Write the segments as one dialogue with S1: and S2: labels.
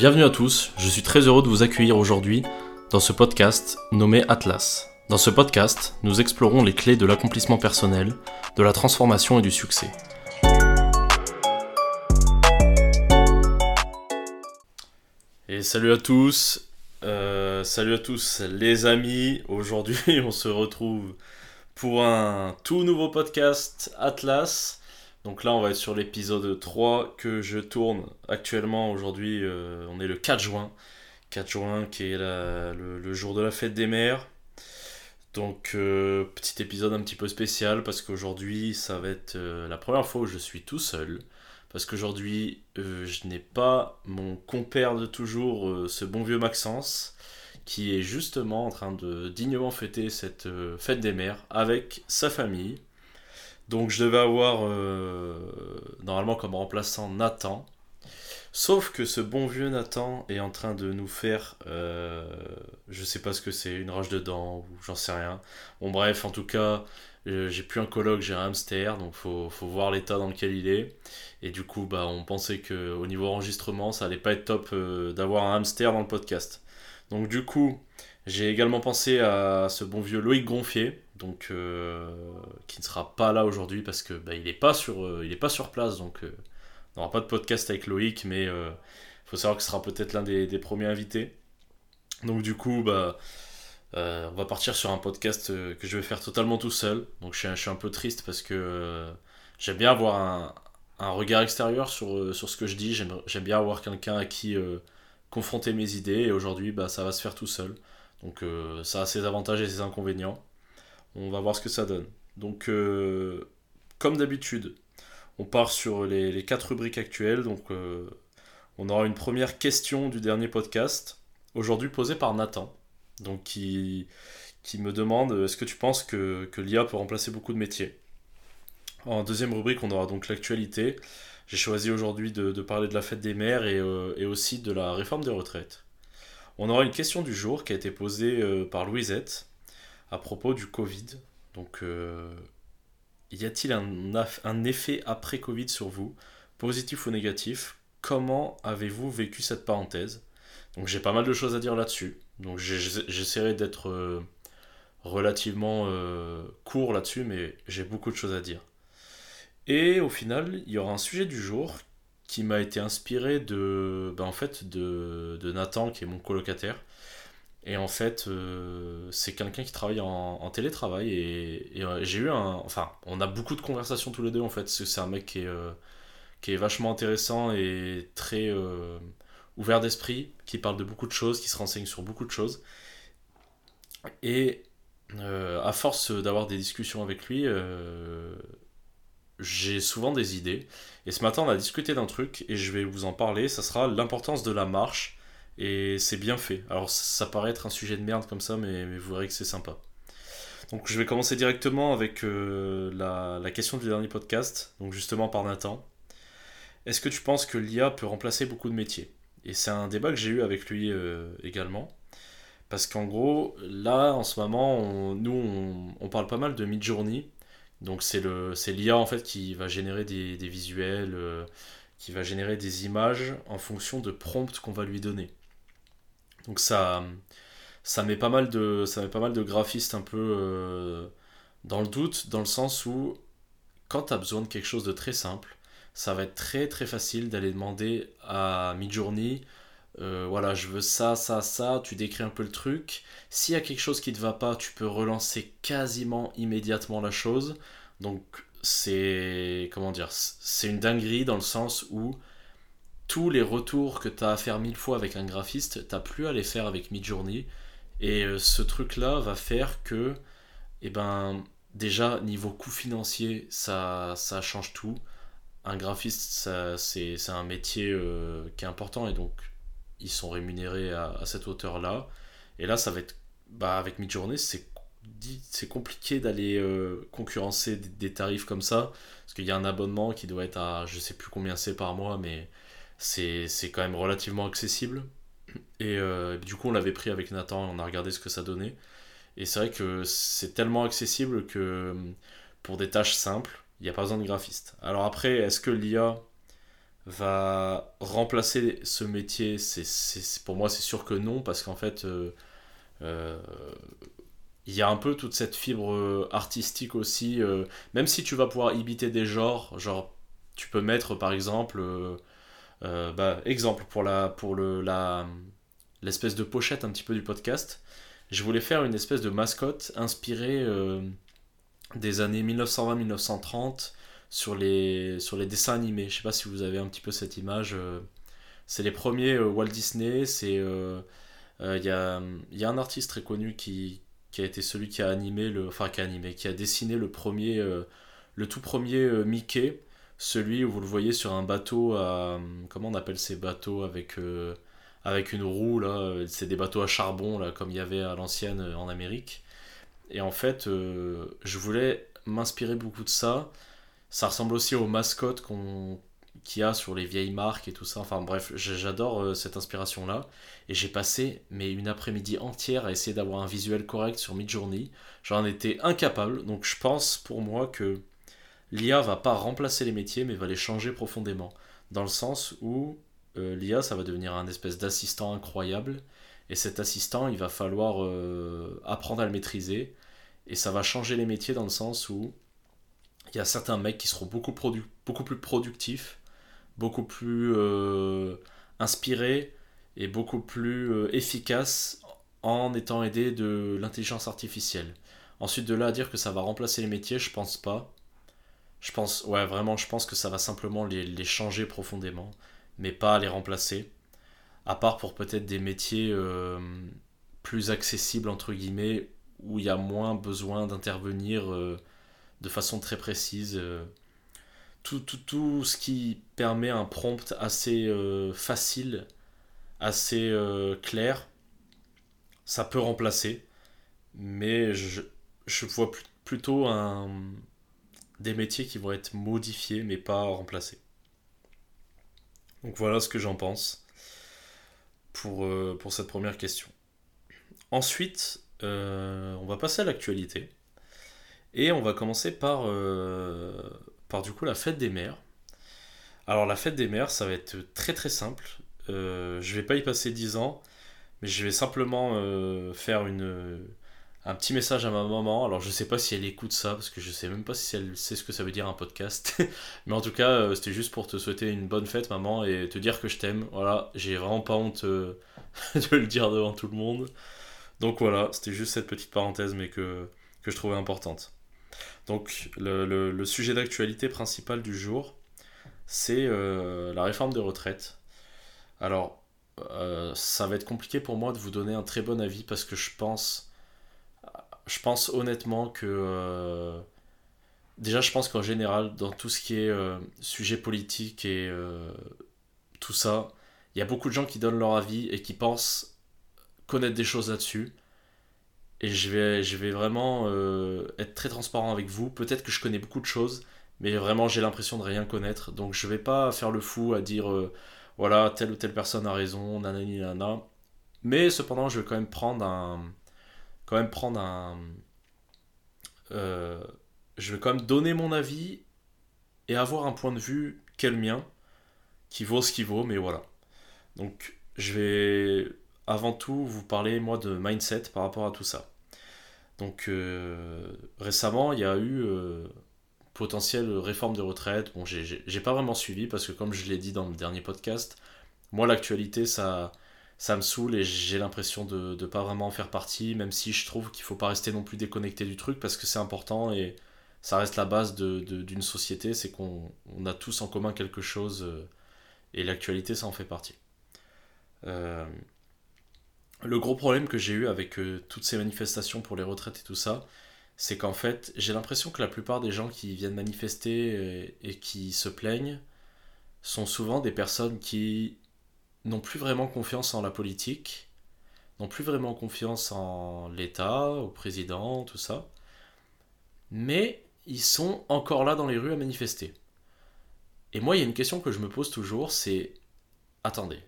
S1: Bienvenue à tous, je suis très heureux de vous accueillir aujourd'hui dans ce podcast nommé Atlas. Dans ce podcast, nous explorons les clés de l'accomplissement personnel, de la transformation et du succès. Et salut à tous, euh, salut à tous les amis, aujourd'hui on se retrouve pour un tout nouveau podcast Atlas. Donc là on va être sur l'épisode 3 que je tourne actuellement aujourd'hui, euh, on est le 4 juin. 4 juin qui est le, jour de la fête des mères. Donc euh, petit épisode un petit peu spécial parce qu'aujourd'hui ça va être la première fois où je suis tout seul parce qu'aujourd'hui, euh, je n'ai pas mon compère de toujours, euh, ce bon vieux Maxence, qui est justement en train de dignement fêter cette euh, fête des mères avec sa famille. Donc je devais avoir normalement comme remplaçant Nathan. Sauf que ce bon vieux Nathan est en train de nous faire, je sais pas ce que c'est, une rage de dents ou j'en sais rien. Bon bref, en tout cas, j'ai plus un coloc, j'ai un hamster, donc faut, faut voir l'état dans lequel il est. Et du coup, bah, on pensait qu'au niveau enregistrement, ça allait pas être top euh, d'avoir un hamster dans le podcast. Donc du coup, j'ai également pensé à ce bon vieux Loïc Gonfier, donc euh, qui ne sera pas là aujourd'hui parce que bah, il n'est pas sur, euh, il est pas sur place, donc on n'aura pas de podcast avec Loïc, mais il faut savoir que ce sera peut-être l'un des, premiers invités. Donc du coup, bah euh, on va partir sur un podcast euh, que je vais faire totalement tout seul. Donc je suis, un, peu triste parce que euh, j'aime bien avoir un, regard extérieur sur, sur ce que je dis. J'aime bien avoir quelqu'un à qui confronter mes idées. Et aujourd'hui, bah, ça va se faire tout seul. Donc ça a ses avantages et ses inconvénients. On va voir ce que ça donne. Donc comme d'habitude, on part sur les, quatre rubriques actuelles. Donc on aura une première question du dernier podcast. Aujourd'hui posée par Nathan donc qui, qui me demande est-ce que tu penses que, que l'IA peut remplacer beaucoup de métiers? En deuxième rubrique, on aura donc l'actualité. J'ai choisi aujourd'hui de, parler de la fête des mères et, euh, et, aussi de la réforme des retraites. On aura une question du jour qui a été posée euh, par Louisette à propos du Covid. Donc, euh, y a-t-il un, effet après Covid sur vous, positif ou négatif? Comment avez-vous vécu cette parenthèse? Donc j'ai pas mal de choses à dire là-dessus. Donc j'essaierai d'être euh, relativement euh, court là-dessus, mais j'ai beaucoup de choses à dire. Et au final, il y aura un sujet du jour qui m'a été inspiré de, ben, en de, Nathan, qui est mon colocataire. Et en fait, euh, c'est quelqu'un qui travaille en, télétravail. Et, j'ai eu un. Enfin, on a beaucoup de conversations tous les deux, en fait. C'est un mec qui est, qui est vachement intéressant et très ouvert d'esprit, qui parle de beaucoup de choses, qui se renseigne sur beaucoup de choses. Et euh, à force d'avoir des discussions avec lui, euh, j'ai souvent des idées. Et ce matin, on a discuté d'un truc et je vais vous en parler. Ça sera l'importance de la marche. Et c'est bien fait. Alors, ça, paraît être un sujet de merde comme ça, mais, vous verrez que c'est sympa. Donc, je vais commencer directement avec euh, la, question du dernier podcast, donc justement par Nathan. Est-ce que tu penses que l'IA peut remplacer beaucoup de métiers? Et c'est un débat que j'ai eu avec lui euh, également. Parce qu'en gros, là, en ce moment, nous, on, parle pas mal de Midjourney. Donc c'est l'IA en fait qui va générer des, visuels, euh, qui va générer des images en fonction de prompts qu'on va lui donner. Donc ça, ça, met, pas mal de, ça met pas mal de graphistes un peu euh, dans le doute, dans le sens où quand tu as besoin de quelque chose de très simple, ça va être très très facile d'aller demander à Midjourney euh, voilà, je veux ça, ça, ça, tu décris un peu le truc. S'il y a quelque chose qui ne te va pas, tu peux relancer quasiment immédiatement la chose. Donc c'est comment dire, c'est une dinguerie dans le sens où tous les retours que tu as à faire mille fois avec un graphiste, t'as plus à les faire avec Midjourney. Et euh, ce truc-là va faire que, eh ben, déjà niveau coût financier, ça, ça change tout un graphiste, c'est un métier euh, qui est important et donc ils sont rémunérés à, cette hauteur-là. Et là, ça va être. Bah, avec Midjourney, c'est compliqué d'aller euh, concurrencer des, tarifs comme ça. Parce qu'il y a un abonnement qui doit être à je sais plus combien c'est par mois, mais c'est quand même relativement accessible. Et euh, du coup, on l'avait pris avec Nathan et on a regardé ce que ça donnait. Et c'est vrai que c'est tellement accessible que pour des tâches simples, il n'y a pas besoin de graphiste. Alors après, est-ce que l'IA va remplacer ce métier? C'est, Pour moi, c'est sûr que non, parce qu'en fait, euh, euh, il y a un peu toute cette fibre artistique aussi. même si tu vas pouvoir imiter des genres, genre, tu peux mettre par exemple. Bah, exemple pour la pour le la l'espèce de pochette un petit peu du podcast je voulais faire une espèce de mascotte inspirée euh, des années 1920-1930 sur les, sur les dessins animés. Je sais pas si vous avez un petit peu cette image. Euh. c'est les premiers euh, Walt Disney. C'est il y a, y, a, un artiste très connu qui, qui a été celui qui a animé le, enfin qui a animé, qui a dessiné le premier, le tout premier Mickey, celui où vous le voyez sur un bateau à, comment on appelle ces bateaux avec avec une roue, là, c'est des bateaux à charbon, là, comme il y avait à l'ancienne euh, en Amérique. Et en fait, euh, je voulais m'inspirer beaucoup de ça. Ça ressemble aussi aux mascottes qu'on qu'il y a sur les vieilles marques et tout ça. Enfin bref, j'adore euh, cette inspiration-là. Et j'ai passé mais une après-midi entière à essayer d'avoir un visuel correct sur Midjourney. J'en étais incapable. Donc je pense pour moi que l'IA va pas remplacer les métiers, mais va les changer profondément. Dans le sens où euh, l'IA, ça va devenir un espèce d'assistant incroyable. Et cet assistant, il va falloir euh, apprendre à le maîtriser. Et ça va changer les métiers dans le sens où il y a certains mecs qui seront beaucoup, plus productifs, beaucoup plus euh, inspirés et beaucoup plus efficaces en étant aidés de l'intelligence artificielle. Ensuite de là à dire que ça va remplacer les métiers, je pense pas. Je pense, ouais, vraiment, je pense que ça va simplement les, les changer profondément mais pas les remplacer. À part pour peut-être des métiers euh, plus accessibles, entre guillemets, où il y a moins besoin d'intervenir euh, de façon très précise. Euh. Tout, tout, tout, ce qui permet un prompt assez facile, assez clair, ça peut remplacer. Mais je, je vois plutôt un, des métiers qui vont être modifiés, mais pas remplacés. Donc voilà ce que j'en pense pour, euh, cette première question. Ensuite, euh, on va passer à l'actualité. Et on va commencer par, euh, par du coup la fête des mères. Alors la fête des mères, ça va être très très simple. je vais pas y passer 10 ans, mais je vais simplement faire une, un petit message à ma maman. Alors je sais pas si elle écoute ça parce que je sais même pas si elle sait ce que ça veut dire un podcast. Mais en tout cas, euh, c'était juste pour te souhaiter une bonne fête maman et te dire que je t'aime. Voilà, j'ai vraiment pas honte euh, de le dire devant tout le monde. Donc voilà, c'était juste cette petite parenthèse mais que, je trouvais importante. Donc le, le, sujet d'actualité principal du jour, c'est euh, la réforme des retraites. Alors, ça va être compliqué pour moi de vous donner un très bon avis parce que je pense je pense honnêtement que. Euh, déjà, je pense qu'en général, dans tout ce qui est euh, sujet politique et euh, tout ça, il y a beaucoup de gens qui donnent leur avis et qui pensent connaître des choses là-dessus. Et je vais, je vais vraiment être très transparent avec vous. Peut-être que je connais beaucoup de choses, mais vraiment j'ai l'impression de rien connaître. Donc je vais pas faire le fou à dire voilà, telle ou telle personne a raison, nanani nana. Mais cependant, je vais quand même prendre un, quand même prendre un. Euh, je vais quand même donner mon avis et avoir un point de vue qu'est le mien, qui vaut ce qu'il vaut, mais voilà. Donc, je vais avant tout vous parler, moi, de mindset par rapport à tout ça. Donc, euh, récemment, il y a eu euh, potentielle réforme de retraite. Bon, j'ai pas vraiment suivi parce que, comme je l'ai dit dans le dernier podcast, moi, l'actualité, ça ça me saoule et j'ai l'impression de ne pas vraiment en faire partie, même si je trouve qu'il faut pas rester non plus déconnecté du truc parce que c'est important et ça reste la base d'une de, société, c'est qu'on a tous en commun quelque chose euh, et l'actualité ça en fait partie. Euh, le gros problème que j'ai eu avec euh, toutes ces manifestations pour les retraites et tout ça, c'est qu'en fait j'ai l'impression que la plupart des gens qui viennent manifester et qui se plaignent sont souvent des personnes qui n'ont plus vraiment confiance en la politique, n'ont plus vraiment confiance en l'État, au président, tout ça. Mais ils sont encore là dans les rues à manifester. Et moi, il y a une question que je me pose toujours, c'est attendez.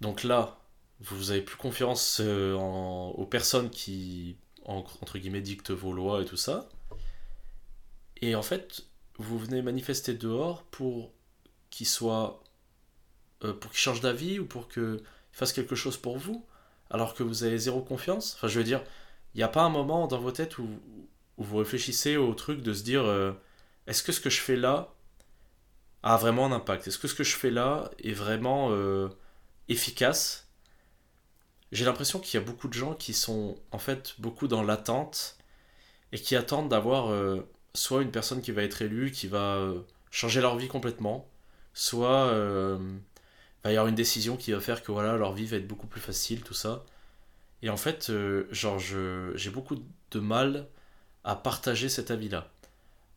S1: Donc là, vous avez plus confiance euh, aux personnes qui, entre guillemets, dictent vos lois et tout ça. Et en fait, vous venez manifester dehors pour qu'il soit. Euh, pour qu'il change d'avis ou pour qu'il fasse quelque chose pour vous, alors que vous avez zéro confiance? Enfin, je veux dire, il n'y a pas un moment dans vos têtes où, où, vous réfléchissez au truc de se dire euh, est-ce que ce que je fais là a vraiment un impact? Est-ce que ce que je fais là est vraiment euh, efficace? J'ai l'impression qu'il y a beaucoup de gens qui sont en fait beaucoup dans l'attente et qui attendent d'avoir soit une personne qui va être élue, qui va changer leur vie complètement, soit va y avoir une décision qui va faire que voilà, leur vie va être beaucoup plus facile, tout ça. Et en fait, euh, genre, j'ai beaucoup de mal à partager cet avis-là.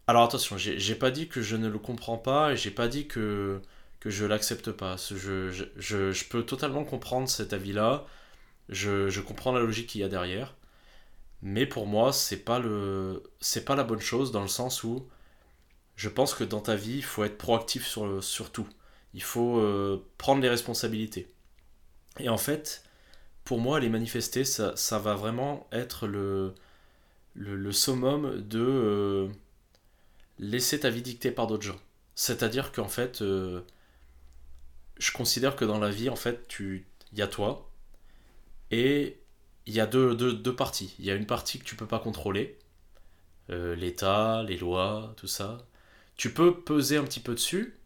S1: Alors attention, j'ai pas dit que je ne le comprends pas et j'ai pas dit que, que je l'accepte pas. Je, je, je, je, peux totalement comprendre cet avis-là. Je, je comprends la logique qu'il y a derrière. Mais pour moi, c'est pas le c'est pas la bonne chose dans le sens où je pense que dans ta vie, il faut être proactif sur, sur tout. Il faut euh, prendre les responsabilités. Et en fait, pour moi, les manifester, ça, ça va vraiment être le, le, summum de euh, laisser ta vie dictée par d'autres gens. C'est-à-dire qu'en fait, euh, je considère que dans la vie, en fait, tu il y a toi et il y a deux, deux, parties. Il y a une partie que tu peux pas contrôler, l'État, les lois, tout ça. Tu peux peser un petit peu dessus,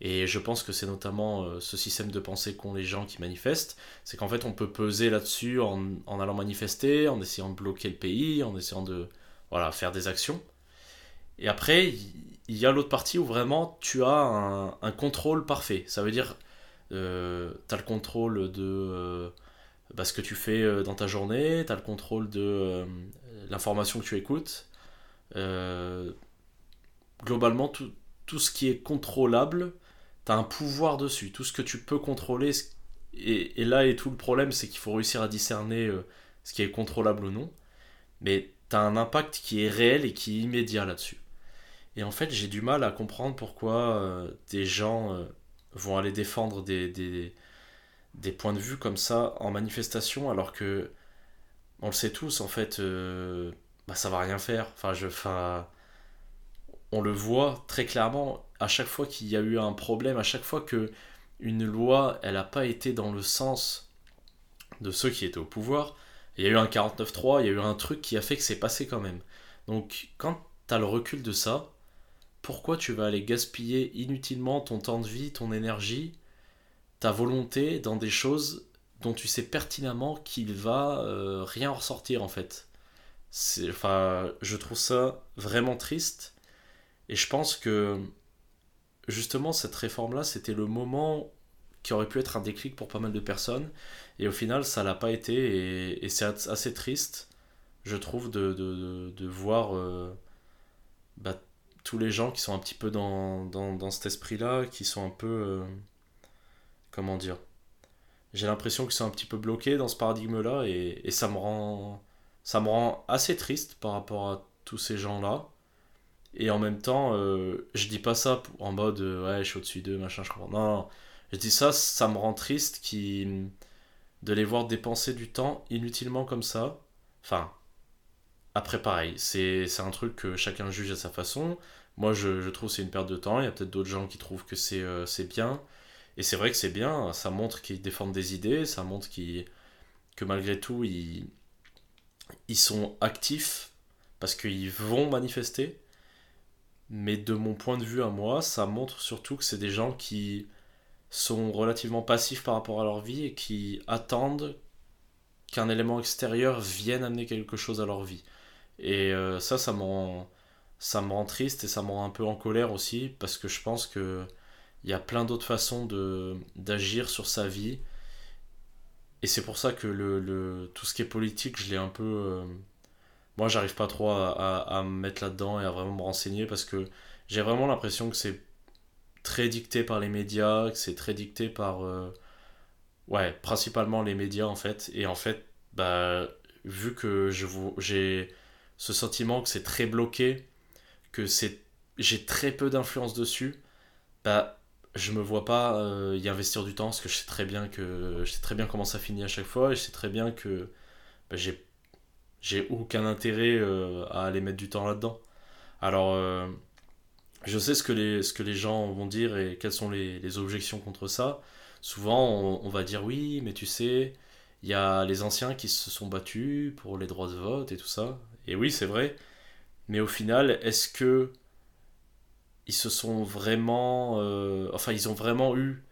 S1: et je pense que c'est notamment euh, ce système de pensée qu'ont les gens qui manifestent, c'est qu'en fait on peut peser là-dessus en, allant manifester, en essayant de bloquer le pays, en essayant de voilà, faire des actions. Et après, il y a l'autre partie où vraiment tu as un, contrôle parfait. Ça veut dire, euh, tu as le contrôle de... Euh, bah, ce que tu fais euh, dans ta journée, tu as le contrôle de l'information que tu écoutes. Globalement, tout, tout, ce qui est contrôlable, tu as un pouvoir dessus. Tout ce que tu peux contrôler, et, là est tout le problème, c'est qu'il faut réussir à discerner ce qui est contrôlable ou non. Mais tu as un impact qui est réel et qui est immédiat là-dessus. Et en fait, j'ai du mal à comprendre pourquoi des gens vont aller défendre des, des, points de vue comme ça en manifestation alors que on le sait tous en fait euh, bah, ça va rien faire enfin je on le voit très clairement à chaque fois qu'il y a eu un problème à chaque fois que une loi elle n'a pas été dans le sens de ceux qui étaient au pouvoir. Il y a eu un 49-3 il y a eu un truc qui a fait que c'est passé quand même. Donc quand tu as le recul de ça pourquoi tu vas aller gaspiller inutilement ton temps de vie ton énergie ta volonté dans des choses dont tu sais pertinemment qu'il va euh, rien ressortir en fait? Enfin, je trouve ça vraiment triste et je pense que justement cette réforme-là, c'était le moment qui aurait pu être un déclic pour pas mal de personnes. Et au final ça l'a pas été. Et, c'est assez triste je trouve de, de, de voir euh, bah, tous les gens qui sont un petit peu dans, dans, dans cet esprit là qui sont un peu euh, comment dire j'ai l'impression que c'est un petit peu bloqué dans ce paradigme là et, et, ça me rend ça me rend assez triste par rapport à tous ces gens là et en même temps euh, je dis pas ça en mode euh, ouais je suis au-dessus d'eux machin je comprends. Non, je dis ça ça me rend triste qui de les voir dépenser du temps inutilement comme ça. Enfin après pareil c'est un truc que chacun juge à sa façon. Moi je, je trouve c'est une perte de temps. Il y a peut-être d'autres gens qui trouvent que c'est euh, bien. Et c'est vrai que c'est bien, ça montre qu'ils défendent des idées, ça montre que malgré tout, ils, ils sont actifs parce qu'ils vont manifester. Mais de mon point de vue à moi, ça montre surtout que c'est des gens qui sont relativement passifs par rapport à leur vie et qui attendent qu'un élément extérieur vienne amener quelque chose à leur vie. Et euh, ça, ça me, rend, rend triste et ça me rend un peu en colère aussi parce que je pense que il y a plein d'autres façons d'agir sur sa vie. Et c'est pour ça que le, le, tout ce qui est politique, je l'ai un peu... Euh, moi, j'arrive pas trop à, à, me mettre là-dedans et à vraiment me renseigner parce que j'ai vraiment l'impression que c'est très dicté par les médias, que c'est très dicté par... Euh, ouais, principalement les médias en fait. Et en fait, bah, vu que j'ai ce sentiment que c'est très bloqué, que j'ai très peu d'influence dessus, bah je me vois pas euh, y investir du temps parce que je sais très bien que je sais très bien comment ça finit à chaque fois et je sais très bien que bah, j'ai j'ai aucun intérêt euh, à aller mettre du temps là-dedans. Alors euh, je sais ce que les, ce que les gens vont dire et quelles sont les, les objections contre ça. Souvent, on, va dire oui, mais tu sais, il y a les anciens qui se sont battus pour les droits de vote et tout ça. Et oui, c'est vrai. Mais au final, est-ce que ils se sont vraiment, euh, enfin, ils ont vraiment eu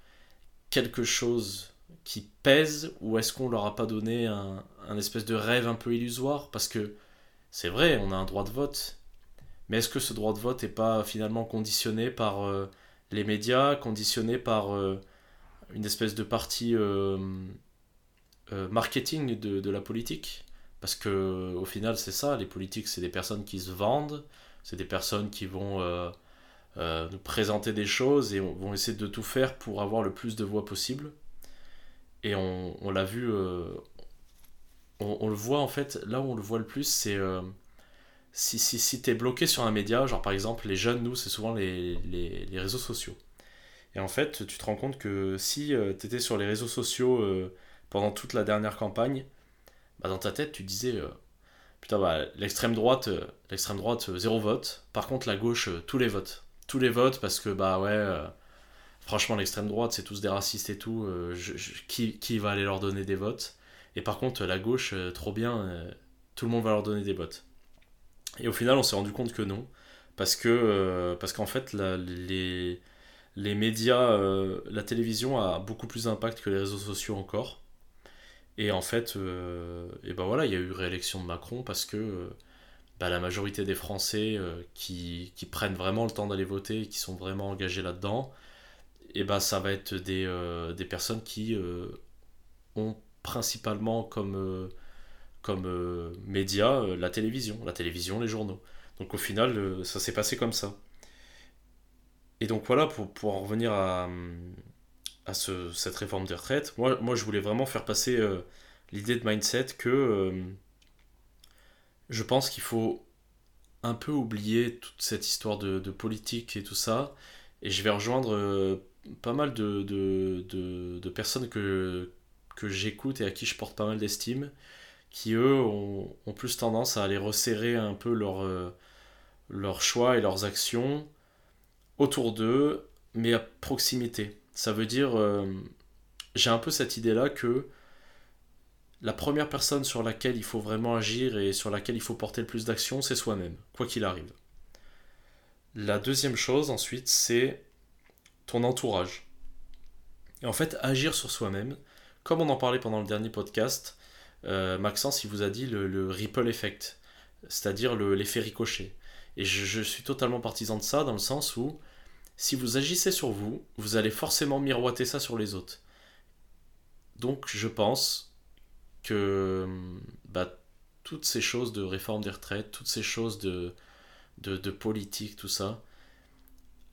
S1: quelque chose qui pèse ou est-ce qu'on leur a pas donné un, un espèce de rêve un peu illusoire Parce que c'est vrai, on a un droit de vote, mais est-ce que ce droit de vote n'est pas finalement conditionné par euh, les médias, conditionné par euh, une espèce de partie euh, marketing de, la politique? Parce que au final, c'est ça, les politiques, c'est des personnes qui se vendent, c'est des personnes qui vont nous présenter des choses et vont essayer de tout faire pour avoir le plus de voix possible. Et on l'a vu, on, le voit en fait, là où on le voit le plus, c'est si, si, si tu bloqué sur un média, genre par exemple les jeunes, nous, c'est souvent les, les, réseaux sociaux. Et en fait, tu te rends compte que si euh, tu étais sur les réseaux sociaux euh, pendant toute la dernière campagne, bah, dans ta tête, tu disais euh, Putain, bah, l'extrême droite, euh, l'extrême droite, zéro vote. Par contre, la gauche, tous les votes. Tous les votes parce que, bah ouais, franchement, l'extrême droite, c'est tous des racistes et tout. Qui, qui va aller leur donner des votes? Et par contre, la gauche, trop bien, tout le monde va leur donner des votes. Et au final, on s'est rendu compte que non. Parce que euh, parce qu'en fait, la, les, les médias, euh, la télévision a beaucoup plus d'impact que les réseaux sociaux encore. Et en fait, euh, et ben voilà, il y a eu réélection de Macron parce que bah, la majorité des Français qui, qui, prennent vraiment le temps d'aller voter qui sont vraiment engagés là-dedans, et ben ça va être des, des personnes qui ont principalement comme comme euh, média euh, la télévision, la télévision, les journaux. Donc au final, euh, ça s'est passé comme ça. Et donc voilà, pour, pour en revenir à, à ce, cette réforme des retraites, moi, moi je voulais vraiment faire passer l'idée de mindset que je pense qu'il faut un peu oublier toute cette histoire de, politique et tout ça. Et je vais rejoindre pas mal de, de personnes que, que j'écoute et à qui je porte pas mal d'estime qui eux ont, plus tendance à aller resserrer un peu leur, euh, leurs choix et leurs actions autour d'eux, mais à proximité. Ça veut dire, euh, j'ai un peu cette idée-là que la première personne sur laquelle il faut vraiment agir et sur laquelle il faut porter le plus d'action, c'est soi-même, quoi qu'il arrive. La deuxième chose ensuite, c'est ton entourage. Et en fait, agir sur soi-même, comme on en parlait pendant le dernier podcast, euh, Maxence, il vous a dit le, le ripple effect, c'est-à-dire l'effet ricochet. Et je, suis totalement partisan de ça, dans le sens où si vous agissez sur vous, vous allez forcément miroiter ça sur les autres. Donc je pense que bah, toutes ces choses de réforme des retraites, toutes ces choses de, politique, tout ça,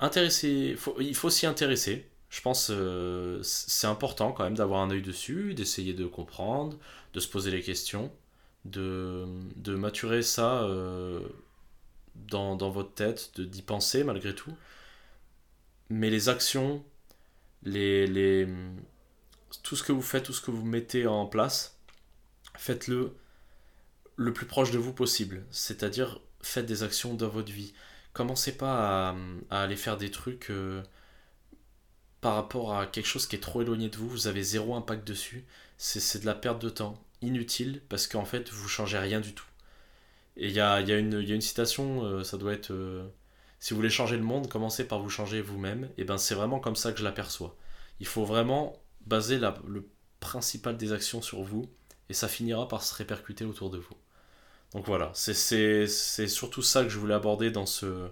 S1: il faut s'y intéresser je pense euh, c'est important quand même d'avoir un œil dessus, d'essayer de comprendre, de se poser les questions, de, de maturer ça euh, dans, dans, votre tête, d'y penser malgré tout. Mais les actions, les, les, tout ce que vous faites, tout ce que vous mettez en place, faites-le le plus proche de vous possible. C'est-à-dire, faites des actions dans votre vie. Commencez pas à, à aller faire des trucs... Euh, par rapport à quelque chose qui est trop éloigné de vous, vous avez zéro impact dessus, c'est de la perte de temps, inutile, parce qu'en fait, vous changez rien du tout. Et il y a, y, a y a, une citation, euh, ça doit être euh, Si vous voulez changer le monde, commencez par vous changer vous-même. Et ben c'est vraiment comme ça que je l'aperçois. Il faut vraiment baser la, le principal des actions sur vous, et ça finira par se répercuter autour de vous. Donc voilà, c'est surtout ça que je voulais aborder dans ce,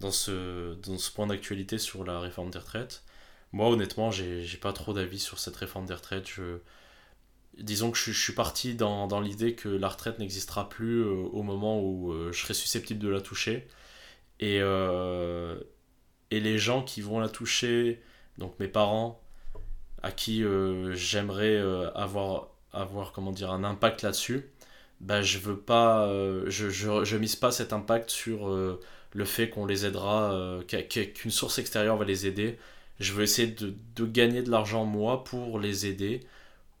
S1: dans ce, dans ce point d'actualité sur la réforme des retraites. Moi, honnêtement, j'ai pas trop d'avis sur cette réforme des retraites. Disons que je, suis parti dans, dans l'idée que la retraite n'existera plus euh, au moment où euh, je serai susceptible de la toucher. Et, euh, et les gens qui vont la toucher, donc mes parents, à qui j'aimerais avoir, avoir comment dire, un impact là-dessus, bah, je veux pas, je, je, mise pas cet impact sur le fait qu'on les aidera, qu'une source extérieure va les aider je veux essayer de, gagner de l'argent moi pour les aider,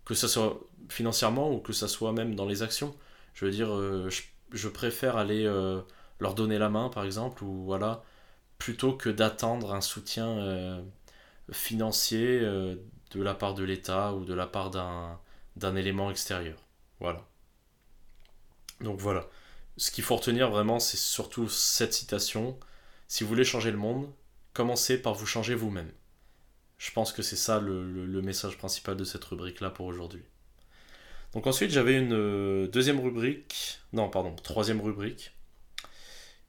S1: que ce soit financièrement ou que ce soit même dans les actions. Je veux dire, euh, je, préfère aller euh, leur donner la main par exemple, ou voilà, plutôt que d'attendre un soutien financier de la part de l'État ou de la part d'un élément extérieur. Voilà. Donc voilà. Ce qu'il faut retenir vraiment, c'est surtout cette citation. Si vous voulez changer le monde, commencez par vous changer vous-même. Je pense que c'est ça le, message principal de cette rubrique-là pour aujourd'hui. Donc ensuite, j'avais une euh, deuxième rubrique, non, pardon, troisième rubrique,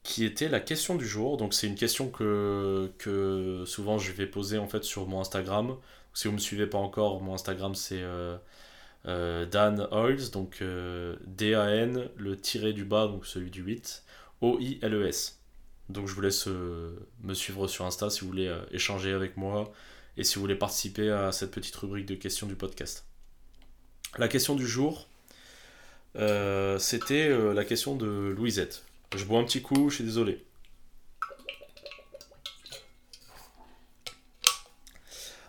S1: qui était la question du jour. Donc c'est une question que, que souvent je vais poser en fait sur mon Instagram. Si vous ne me suivez pas encore, mon Instagram c'est euh, euh, Dan Oils, donc D-A-N, le tiré du bas, donc celui du 8, O-I-L-E-S. Donc je vous laisse me suivre sur Insta si vous voulez échanger avec moi et si vous voulez participer à cette petite rubrique de questions du podcast. La question du jour, c'était la question de Louisette. Je bois un petit coup, je suis désolé.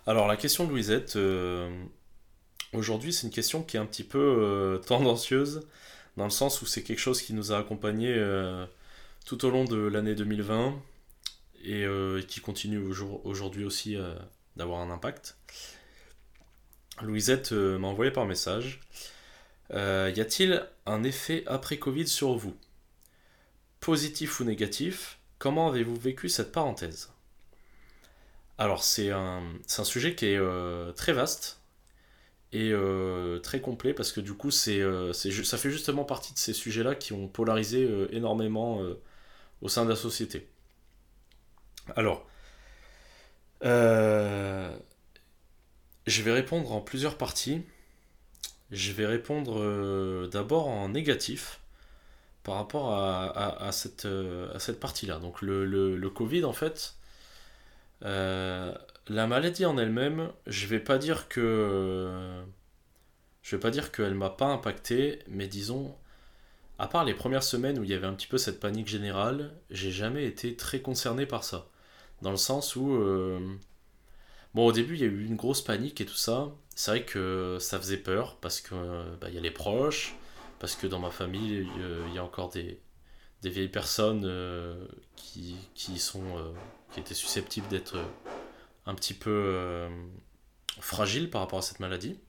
S1: Alors la question de Louisette, euh, aujourd'hui c'est une question qui est un petit peu euh, tendancieuse, dans le sens où c'est quelque chose qui nous a accompagnés euh, tout au long de l'année 2020 et qui continue aujourd'hui aussi d'avoir un impact. Louisette m'a envoyé par message. y a-t-il un effet après Covid sur vous? Positif ou négatif Comment avez-vous vécu cette parenthèse? Alors, c'est un, sujet qui est euh, très vaste et euh, très complet parce que du coup, c'est, euh, ça fait justement partie de ces sujets-là qui ont polarisé énormément au sein de la société. Alors, je vais répondre en plusieurs parties. Je vais répondre d'abord en négatif par rapport à, cette, à cette partie-là. Donc le, le, Covid, en fait, euh, la maladie en elle-même, je vais pas dire que. Je vais pas dire qu'elle m'a pas impacté, mais disons, à part les premières semaines où il y avait un petit peu cette panique générale, j'ai jamais été très concerné par ça. Dans le sens où. Euh, bon, au début, il y a eu une grosse panique et tout ça. C'est vrai que ça faisait peur parce que bah, il y a les proches, parce que dans ma famille, il y a encore des, des vieilles personnes euh, qui, qui, sont qui étaient susceptibles d'être euh, un petit peu euh, fragiles par rapport à cette maladie.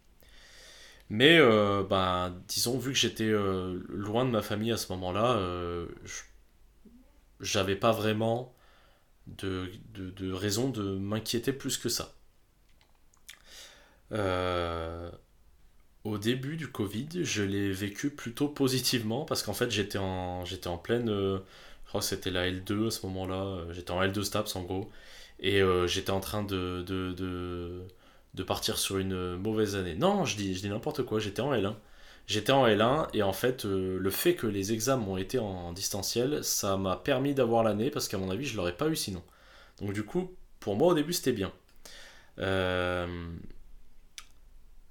S1: Mais euh, ben, disons, vu que j'étais loin de ma famille à ce moment-là, j'avais pas vraiment de, de, raison de m'inquiéter plus que ça. au début du Covid, je l'ai vécu plutôt positivement parce qu'en fait j'étais en, j'étais en pleine c'était la L2 à ce moment-là. Euh, j'étais en L2 STAPS en gros. Et euh, j'étais en train de, de, de, partir sur une mauvaise année. Non, je dis, je dis n'importe quoi, j'étais en L1. J'étais en L1 et en fait, euh, le fait que les examens ont été en distanciel, ça m'a permis d'avoir l'année parce qu'à mon avis, je l'aurais pas eu sinon. Donc du coup, pour moi au début, c'était bien.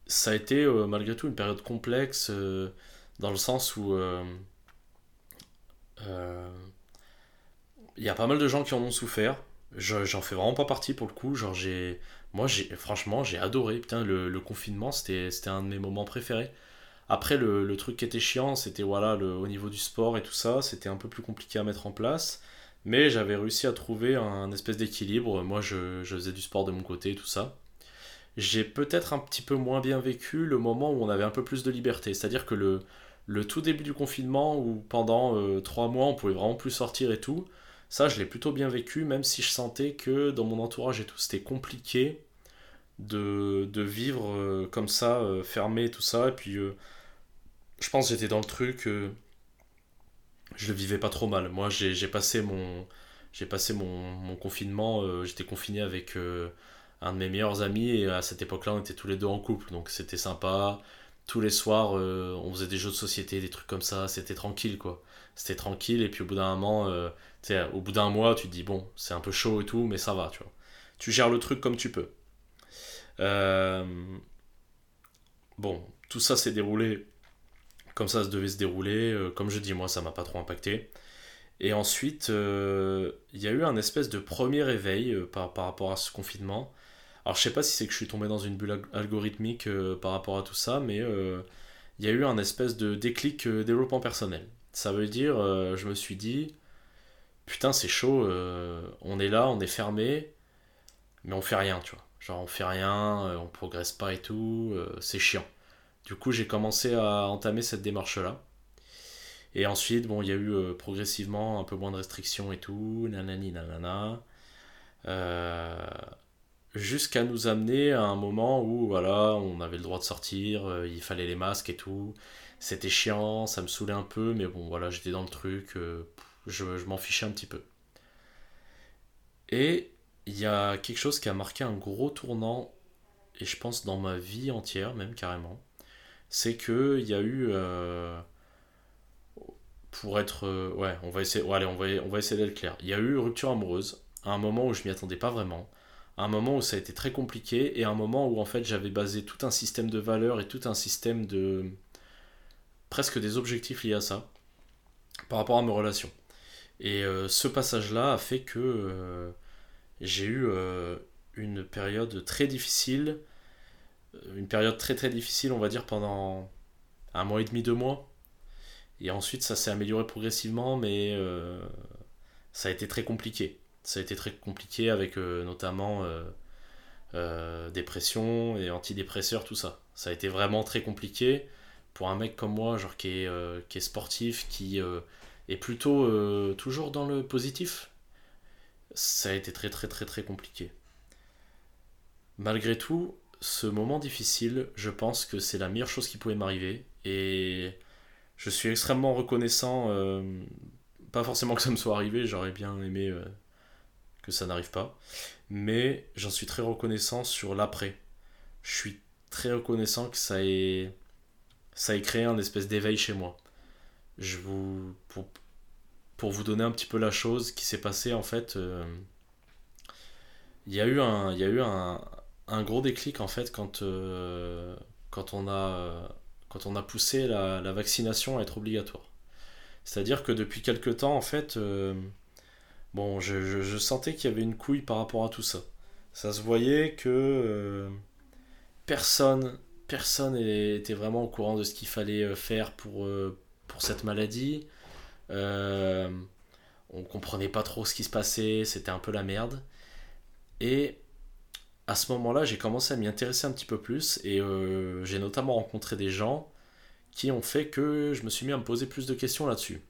S1: ça a été malgré tout une période complexe dans le sens où il y a pas mal de gens qui en ont souffert. J'en fais vraiment pas partie pour le coup. Genre, j'ai. Moi, j'ai franchement, j'ai adoré. Putain, le, confinement, c'était un de mes moments préférés. Après, le, truc qui était chiant, c'était voilà, au niveau du sport et tout ça, c'était un peu plus compliqué à mettre en place. Mais j'avais réussi à trouver un espèce d'équilibre. Moi, je, faisais du sport de mon côté et tout ça. J'ai peut-être un petit peu moins bien vécu le moment où on avait un peu plus de liberté. C'est-à-dire que le, le tout début du confinement, où pendant euh, trois mois, on pouvait vraiment plus sortir et tout, ça, je l'ai plutôt bien vécu, même si je sentais que dans mon entourage et tout, c'était compliqué de, vivre euh, comme ça, euh, fermé, tout ça. Et puis, euh, je pense j'étais dans le truc, je le vivais pas trop mal. Moi, j'ai passé mon, j'ai passé mon, confinement, j'étais confiné avec un de mes meilleurs amis, et à cette époque-là, on était tous les deux en couple, donc c'était sympa. Tous les soirs, on faisait des jeux de société, des trucs comme ça, c'était tranquille, quoi. C'était tranquille, et puis au bout d'un moment au bout d'un mois, tu te dis, bon, c'est un peu chaud et tout, mais ça va, tu vois. Tu gères le truc comme tu peux. Euh, bon, tout ça s'est déroulé comme ça se devait se dérouler. Euh, comme je dis, moi, ça m'a pas trop impacté. Et ensuite, euh, il y a eu un espèce de premier réveil par, par, rapport à ce confinement. Alors, je sais pas si c'est que je suis tombé dans une bulle algorithmique par rapport à tout ça, mais il y a eu un espèce de déclic développement personnel. Ça veut dire, je me suis dit, putain, c'est chaud, on est là, on est fermé, mais on fait rien, tu vois. Genre, on fait rien, on progresse pas et tout, c'est chiant. Du coup, j'ai commencé à entamer cette démarche-là. Et ensuite, bon, il y a eu progressivement un peu moins de restrictions et tout, nanani nanana. Euh, jusqu'à nous amener à un moment où voilà, on avait le droit de sortir, euh, il fallait les masques et tout. C'était chiant, ça me saoulait un peu, mais bon voilà, j'étais dans le truc, euh, je, m'en fichais un petit peu. Et il y a quelque chose qui a marqué un gros tournant, et je pense dans ma vie entière même carrément, c'est que il y a eu pour être ouais on va essayer allez on va on va essayer d'être clair il y a eu rupture amoureuse à un moment où je m'y attendais pas vraiment, à un moment où ça a été très compliqué et à un moment où en fait j'avais basé tout un système de valeurs et tout un système de presque des objectifs liés à ça par rapport à mes relations. Et euh, ce passage-là a fait que euh, j'ai eu euh, une période très difficile, une période très très difficile on va dire pendant un mois et demi, deux mois. Et ensuite ça s'est amélioré progressivement mais ça a été très compliqué ça a été très compliqué avec euh, notamment euh, euh, dépression et antidépresseurs, tout ça. Ça a été vraiment très compliqué pour un mec comme moi, genre qui est, qui est sportif, qui est plutôt toujours dans le positif. Ça a été très très très très compliqué. Malgré tout, ce moment difficile, je pense que c'est la meilleure chose qui pouvait m'arriver et je suis extrêmement reconnaissant. pas forcément que ça me soit arrivé, j'aurais bien aimé que ça n'arrive pas. Mais j'en suis très reconnaissant sur l'après. Je suis très reconnaissant que ça ait, ça ait créé un espèce d'éveil chez moi. Je vous, pour, pour, vous donner un petit peu la chose qui s'est passée, en fait, euh, il y a eu un, y a eu un, un gros déclic, en fait, quand, euh, quand, on, a, quand on a poussé la, vaccination à être obligatoire. C'est-à-dire que depuis quelques temps, en fait, euh, bon, je, sentais qu'il y avait une couille par rapport à tout ça. Ça se voyait que euh, personne, personne était vraiment au courant de ce qu'il fallait euh, faire pour, euh, pour cette maladie. on comprenait pas trop ce qui se passait, c'était un peu la merde. Et à ce moment-là, j'ai commencé à m'y intéresser un petit peu plus et j'ai notamment rencontré des gens qui ont fait que je me suis mis à me poser plus de questions là-dessus.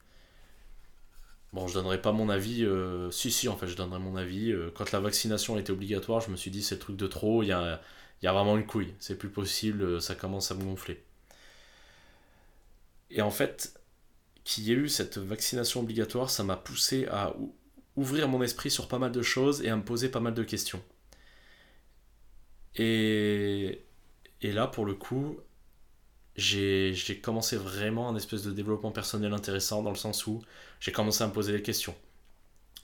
S1: Bon, je donnerai pas mon avis. Euh, si, si, en fait, je donnerai mon avis. Euh, quand la vaccination était obligatoire, je me suis dit, c'est truc de trop, il y a, y a vraiment une couille. C'est plus possible, euh, ça commence à me gonfler. Et en fait, qu'il y ait eu cette vaccination obligatoire, ça m'a poussé à ouvrir mon esprit sur pas mal de choses et à me poser pas mal de questions. Et, là, pour le coup, j'ai commencé vraiment un espèce de développement personnel intéressant dans le sens où j'ai commencé à me poser des questions.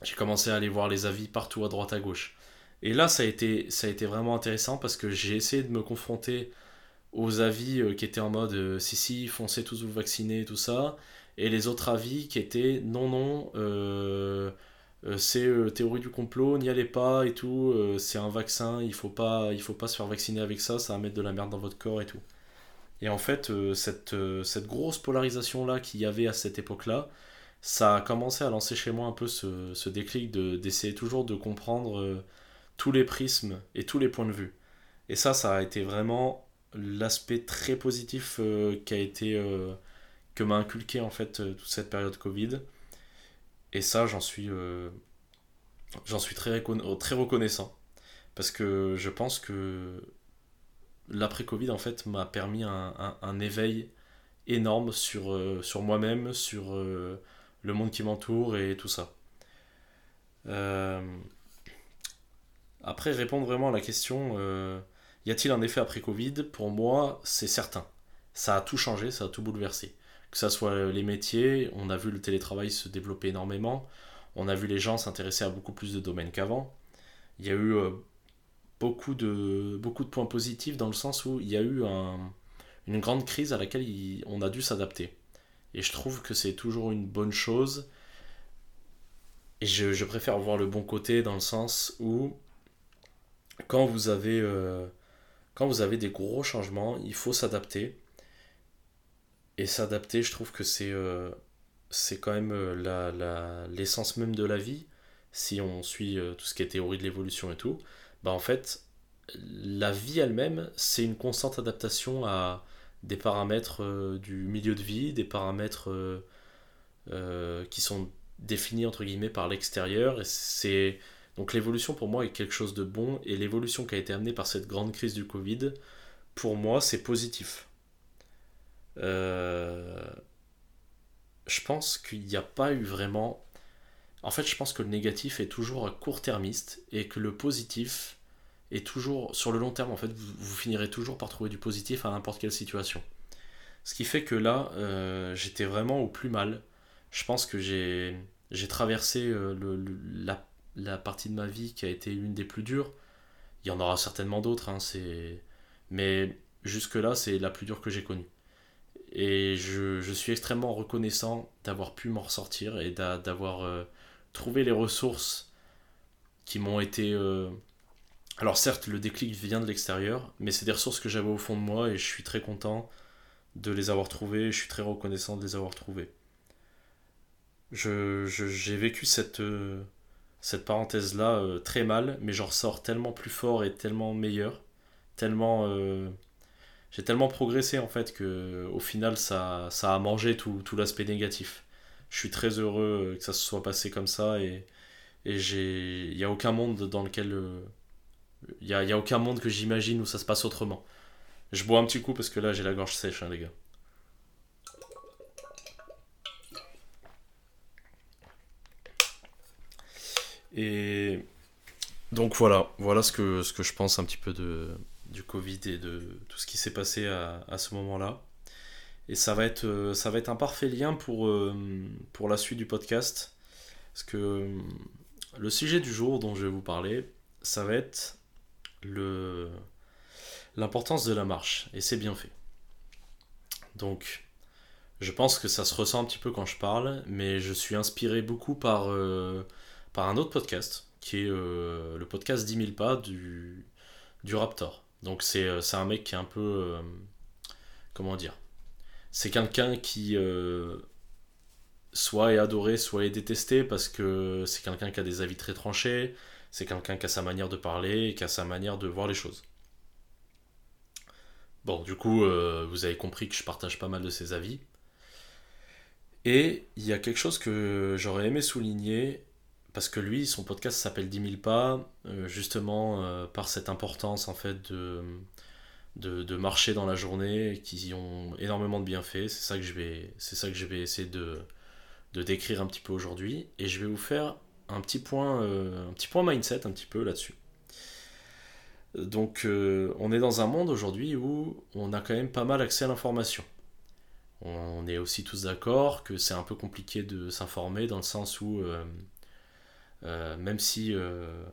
S1: J'ai commencé à aller voir les avis partout à droite à gauche. Et là, ça a été, ça a été vraiment intéressant parce que j'ai essayé de me confronter aux avis euh, qui étaient en mode euh, si, si, foncez tous vous vacciner, tout ça. Et les autres avis qui étaient non, non, euh, c'est théorie du complot, n'y allez pas et tout, c'est un vaccin, il faut pas, il faut pas se faire vacciner avec ça, ça va mettre de la merde dans votre corps et tout. Et en fait, euh, cette, euh, cette grosse polarisation-là qu'il y avait à cette époque-là, ça a commencé à lancer chez moi un peu ce, ce déclic d'essayer toujours de comprendre euh, tous les prismes et tous les points de vue. Et ça, ça a été vraiment l'aspect très positif qui a été que m'a inculqué en fait toute cette période Covid. Et ça, j'en suis suis très, reconnaissant parce que je pense que l'après-Covid, en fait, m'a permis un, éveil énorme sur, euh, moi-même, sur euh, le monde qui m'entoure et tout ça. Euh, après, répondre vraiment à la question, y a-t-il un effet après-Covid? Pour moi, c'est certain. Ça a tout changé, ça a tout bouleversé. Que ce soit les métiers, on a vu le télétravail se développer énormément, on a vu les gens s'intéresser à beaucoup plus de domaines qu'avant. Il y a eu beaucoup de, beaucoup de points positifs dans le sens où il y a eu une grande crise à laquelle on a dû s'adapter. Et je trouve que c'est toujours une bonne chose. Et je, préfère voir le bon côté dans le sens où quand vous avez, euh, quand vous avez des gros changements, il faut s'adapter. Et s'adapter, je trouve que c'est euh, quand même euh, l'essence la, même de la vie, si on suit euh, tout ce qui est théorie de l'évolution et tout, bah en fait, la vie elle-même, c'est une constante adaptation à des paramètres du milieu de vie, des paramètres qui sont définis entre guillemets par l'extérieur. C'est donc l'évolution pour moi est quelque chose de bon et l'évolution qui a été amenée par cette grande crise du Covid, pour moi, c'est positif. Euh, je pense qu'il n'y a pas eu vraiment. En fait, je pense que le négatif est toujours court-termiste et que le positif est toujours sur le long terme. En fait, vous, finirez toujours par trouver du positif à n'importe quelle situation. Ce qui fait que là, euh, j'étais vraiment au plus mal. Je pense que j'ai traversé euh, la, partie de ma vie qui a été une des plus dures. Il y en aura certainement d'autres, hein, mais jusque-là, c'est la plus dure que j'ai connue. Et je, je, suis extrêmement reconnaissant d'avoir pu m'en ressortir et d'avoir euh, trouvé les ressources qui m'ont été... Euh, alors certes, le déclic vient de l'extérieur, mais c'est des ressources que j'avais au fond de moi et je suis très content de les avoir trouvées, je suis très reconnaissant de les avoir trouvées. J'ai je, vécu cette, euh, cette parenthèse-là très mal, mais j'en ressors tellement plus fort et tellement meilleur, tellement j'ai tellement progressé en fait que au final ça, ça a mangé tout, tout l'aspect négatif. Je suis très heureux que ça se soit passé comme ça et, et j'ai il n'y a aucun monde dans lequel euh, il n'y a, y a, aucun monde que j'imagine où ça se passe autrement. Je bois un petit coup parce que là j'ai la gorge sèche hein, les gars. Et donc voilà, voilà ce que, ce que je pense un petit peu de, du Covid et de tout ce qui s'est passé à, ce moment-là. Et ça va, être, euh, ça va être un parfait lien pour, euh, la suite du podcast. Parce que euh, le sujet du jour dont je vais vous parler, ça va être le, l'importance de la marche. Et c'est bien fait. Donc, je pense que ça se ressent un petit peu quand je parle, mais je suis inspiré beaucoup par, par un autre podcast, qui est le podcast 10 000 pas du Raptor. Donc euh, c'est un mec qui est un peu... Euh, comment dire? C'est quelqu'un qui euh, soit est adoré, soit est détesté parce que c'est quelqu'un qui a des avis très tranchés, c'est quelqu'un qui a sa manière de parler, qui a sa manière de voir les choses. Bon, du coup, vous avez compris que je partage pas mal de ses avis. Et il y a quelque chose que j'aurais aimé souligner, parce que lui, son podcast s'appelle 10 000 pas, euh, justement euh, par cette importance en fait de, de, marcher dans la journée, qui ont énormément de bienfaits. C'est ça que je vais, c'est ça que je vais essayer de, de décrire un petit peu aujourd'hui, et je vais vous faire un petit point, euh, un petit point mindset un petit peu là-dessus. Donc, on est dans un monde aujourd'hui où on a quand même pas mal accès à l'information. On est aussi tous d'accord que c'est un peu compliqué de s'informer dans le sens où même, si, euh,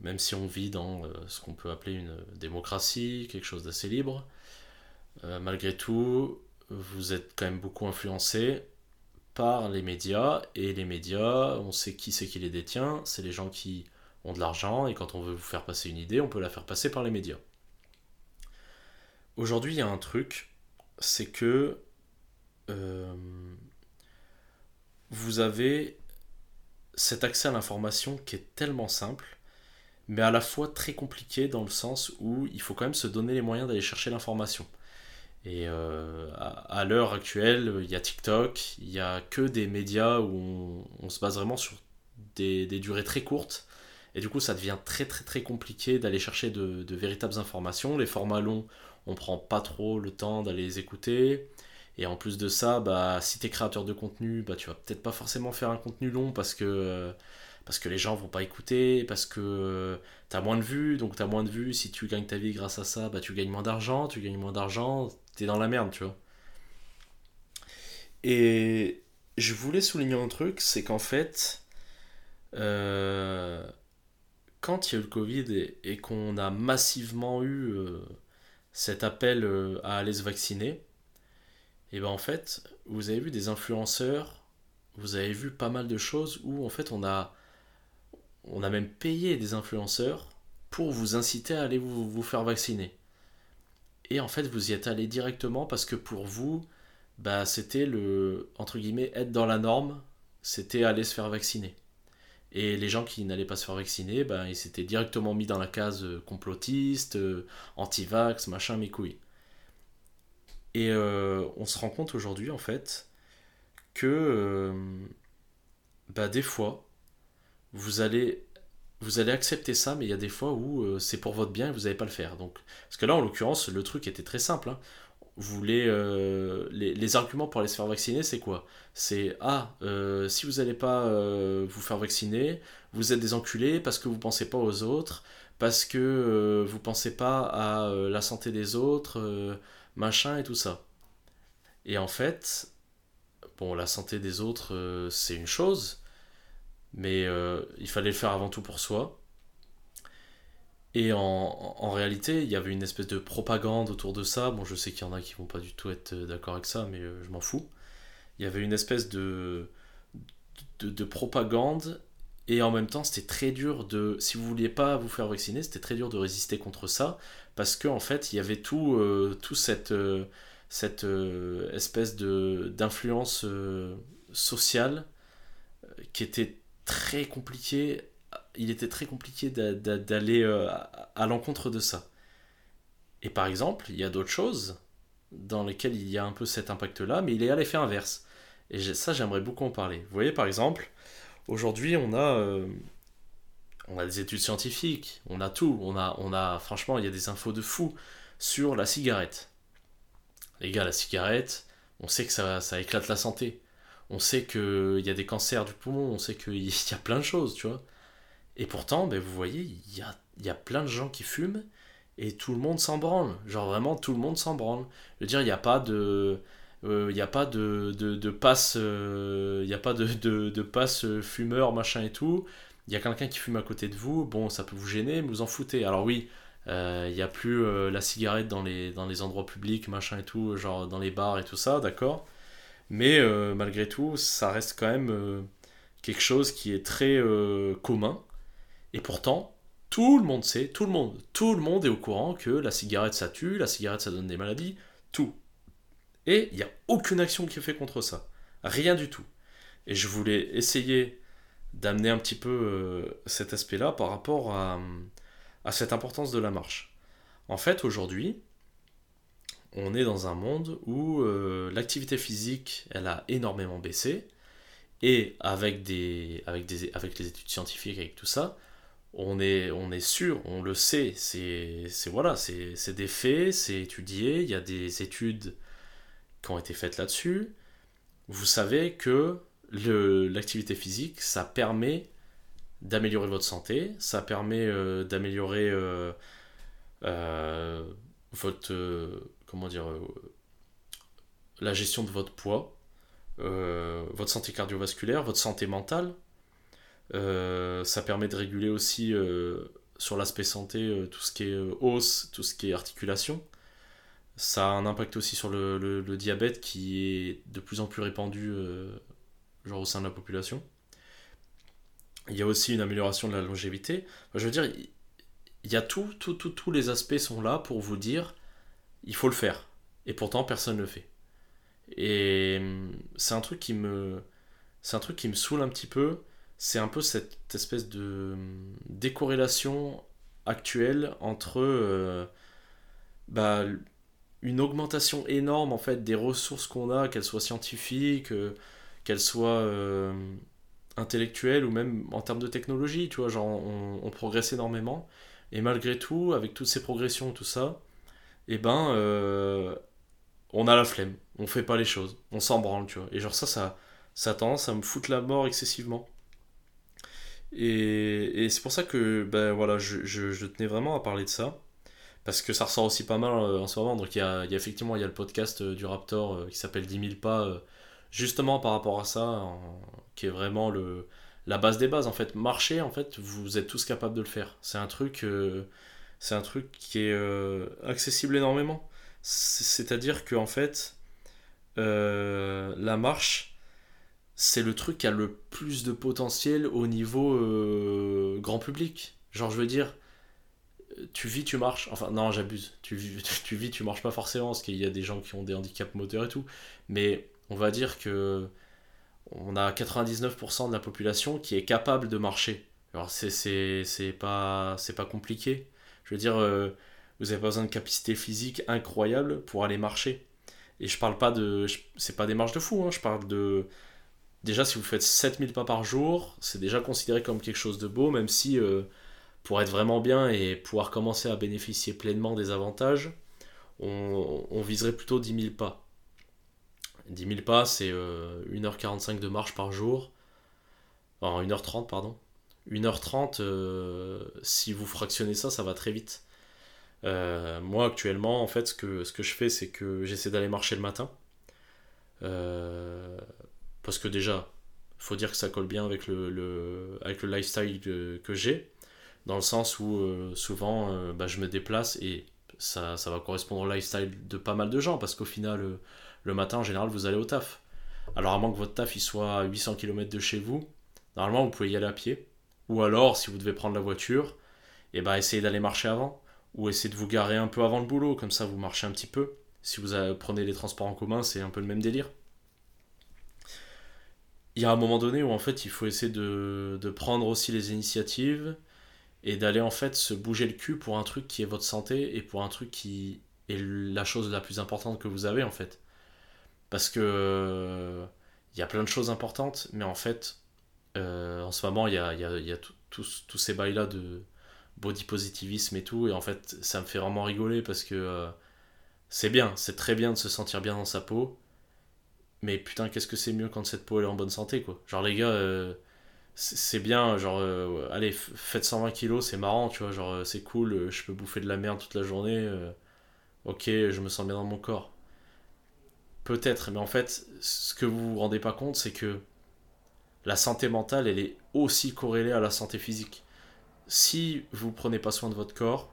S1: même si on vit dans euh, ce qu'on peut appeler une démocratie, quelque chose d'assez libre, malgré tout, vous êtes quand même beaucoup influencé par les médias, et les médias, on sait qui c'est qui les détient, c'est les gens qui ont de l'argent, et quand on veut vous faire passer une idée, on peut la faire passer par les médias. Aujourd'hui, il y a un truc, c'est que vous avez cet accès à l'information qui est tellement simple, mais à la fois très compliqué dans le sens où il faut quand même se donner les moyens d'aller chercher l'information. Et euh, à, l'heure actuelle, il y a TikTok, il n'y a que des médias où on, se base vraiment sur des, durées très courtes. Et du coup, ça devient très très très compliqué d'aller chercher de, de, véritables informations. Les formats longs, on prend pas trop le temps d'aller les écouter. Et en plus de ça, bah, si tu es créateur de contenu, bah, tu vas peut-être pas forcément faire un contenu long parce que, parce que les gens vont pas écouter, parce que tu as moins de vues, donc tu as moins de vues. Si tu gagnes ta vie grâce à ça, bah, tu gagnes moins d'argent, tu gagnes moins d'argent, tu es dans la merde, tu vois. Et je voulais souligner un truc, c'est qu'en fait, euh, quand il y a eu le Covid et, qu'on a massivement eu euh, cet appel euh, à aller se vacciner, et ben en fait, vous avez vu des influenceurs, vous avez vu pas mal de choses où en fait on a, on a même payé des influenceurs pour vous inciter à aller vous, faire vacciner. Et en fait, vous y êtes allé directement parce que pour vous, bah, c'était le, entre guillemets, être dans la norme, c'était aller se faire vacciner. Et les gens qui n'allaient pas se faire vacciner, ben, ils s'étaient directement mis dans la case euh, complotiste, euh, anti-vax, machin, mes couilles. Et euh, on se rend compte aujourd'hui, en fait, que bah, des fois, vous allez, vous allez accepter ça, mais il y a des fois où c'est pour votre bien et vous n'allez pas le faire. Donc, parce que là, en l'occurrence, le truc était très simple. Hein voulez euh, les, arguments pour aller se faire vacciner, c'est quoi? C'est ah, euh, si vous n'allez pas euh, vous faire vacciner, vous êtes des enculés parce que vous pensez pas aux autres, parce que vous pensez pas à la santé des autres, machin et tout ça. Et en fait, bon, la santé des autres, c'est une chose, mais il fallait le faire avant tout pour soi. Et en, réalité, il y avait une espèce de propagande autour de ça. Bon, je sais qu'il y en a qui vont pas du tout être euh, d'accord avec ça, mais euh, je m'en fous. Il y avait une espèce de, de, propagande, et en même temps, c'était très dur de. Si vous vouliez pas vous faire vacciner, c'était très dur de résister contre ça, parce qu'en en fait, il y avait tout, euh, tout cette, cette espèce d'influence sociale qui était très compliquée il était très compliqué d'aller euh, à l'encontre de ça. Et par exemple, il y a d'autres choses dans lesquelles il y a un peu cet impact-là, mais il est à l'effet inverse. Et ça, j'aimerais beaucoup en parler. Vous voyez, par exemple, aujourd'hui, on a, euh, on a des études scientifiques, on a tout, on a, on a, franchement, il y a des infos de fou sur la cigarette. Les gars, la cigarette, on sait que ça, éclate la santé. On sait qu'il y a des cancers du poumon, on sait qu'il y a plein de choses, tu vois. Et pourtant, ben, vous voyez, il y a, y a plein de gens qui fument et tout le monde s'en branle. Genre vraiment, tout le monde s'en branle. Je veux dire, il n'y a pas de... Euh, il n'y a pas de, de, passe euh, il y a pas de, de, passe fumeur machin et tout. Il y a quelqu'un qui fume à côté de vous bon ça peut vous gêner vous en foutez. Alors oui euh, il n'y a plus la cigarette dans les, dans les endroits publics machin et tout genre dans les bars et tout ça d'accord. Mais malgré tout ça reste quand même quelque chose qui est très commun. Et pourtant, tout le monde sait, tout le monde, tout le monde est au courant que la cigarette ça tue, la cigarette ça donne des maladies, tout. Et il n'y a aucune action qui est faite contre ça. Rien du tout. Et je voulais essayer d'amener un petit peu euh, cet aspect-là par rapport à, cette importance de la marche. En fait, aujourd'hui, on est dans un monde où euh, l'activité physique, elle a énormément baissé. Et avec, des, avec, des, avec les études scientifiques, avec tout ça, on est, on est sûr, on le sait, c'est voilà, c'est des faits, c'est étudié, il y a des études qui ont été faites là-dessus. Vous savez que l'activité physique, ça permet d'améliorer votre santé, ça permet euh, d'améliorer euh, euh, votre comment dire la gestion de votre poids, votre santé cardiovasculaire, votre santé mentale, ça permet de réguler aussi sur l'aspect santé tout ce qui est os, tout ce qui est articulation. Ça a un impact aussi sur le, le, diabète qui est de plus en plus répandu genre au sein de la population. Il y a aussi une amélioration de la longévité. je veux dire, il y a tout, tout, tout, tous les aspects sont là pour vous dire, il faut le faire. Et pourtant, personne ne le fait. Et hum, c'est un truc qui me, c'est un truc qui me saoule un petit peu c'est un peu cette espèce de hum, décorrélation actuelle entre euh, bah, une augmentation énorme en fait des ressources qu'on a, qu'elles soient scientifiques, euh, qu'elles soient euh, intellectuelles ou même en termes de technologie, tu vois, genre on, progresse énormément et malgré tout, avec toutes ces progressions tout ça, eh ben on a la flemme, on fait pas les choses, on s'en branle, tu vois, et genre ça, ça, ça a tendance à me foutre la mort excessivement. Et, c'est pour ça que ben, voilà, je, tenais vraiment à parler de ça. Parce que ça ressort aussi pas mal euh, en ce moment. Donc il y a, effectivement il y a le podcast euh, du Raptor euh, qui s'appelle 10 000 pas, justement par rapport à ça, qui est vraiment le, la base des bases. En fait, marcher, en fait, vous êtes tous capables de le faire. C'est un truc, c'est un truc qui est accessible énormément. C'est-à-dire que en fait, la marche, c'est le truc qui a le plus de potentiel au niveau grand public. Genre, je veux dire, tu vis, tu marches. Enfin, non, j'abuse. Tu, vis, tu vis, tu marches pas forcément, parce qu'il y a des gens qui ont des handicaps moteurs et tout. Mais on va dire que on a 99% de la population qui est capable de marcher. Alors, c'est pas, pas compliqué. Je veux dire, euh, vous avez pas besoin de capacité physique incroyable pour aller marcher. Et je parle pas de. C'est pas des marches de fou, hein, je parle de. Déjà, si vous faites 7000 pas par jour, c'est déjà considéré comme quelque chose de beau, même si euh, pour être vraiment bien et pouvoir commencer à bénéficier pleinement des avantages, on, viserait plutôt 10 000 pas. 10 000 pas, c'est 1h45 euh, de marche par jour. Enfin, 1h30, pardon. 1h30, euh, si vous fractionnez ça, ça va très vite. Euh, moi, actuellement, en fait, ce que, je fais, c'est que j'essaie d'aller marcher le matin. Parce que déjà, faut dire que ça colle bien avec le lifestyle que, j'ai. Dans le sens où souvent, bah, je me déplace et ça, ça, va correspondre au lifestyle de pas mal de gens. Parce qu'au final, le matin, en général, vous allez au taf. Alors, à moins que votre taf il soit à 800 km de chez vous, normalement, vous pouvez y aller à pied. Ou alors, si vous devez prendre la voiture, eh ben, essayez d'aller marcher avant. Ou essayez de vous garer un peu avant le boulot, comme ça vous marchez un petit peu. Si vous prenez les transports en commun, c'est un peu le même délire. Il y a un moment donné où en fait il faut essayer de, de prendre aussi les initiatives et d'aller en fait se bouger le cul pour un truc qui est votre santé et pour un truc qui est la chose la plus importante que vous avez en fait. Parce que il y a plein de choses importantes, mais en fait, euh, en ce moment, il y a, y y a tous ces bails-là de body positivisme et tout, et en fait, ça me fait vraiment rigoler parce que euh, c'est bien, c'est très bien de se sentir bien dans sa peau, mais putain, qu'est-ce que c'est mieux quand cette peau est en bonne santé, quoi. Genre, les gars, euh, c'est bien, genre, allez, faites 120 kilos, c'est marrant, tu vois, genre, c'est cool, je peux bouffer de la merde toute la journée, ok, je me sens bien dans mon corps. Peut-être, mais en fait, ce que vous vous rendez pas compte, c'est que la santé mentale, elle est aussi corrélée à la santé physique. Si vous prenez pas soin de votre corps,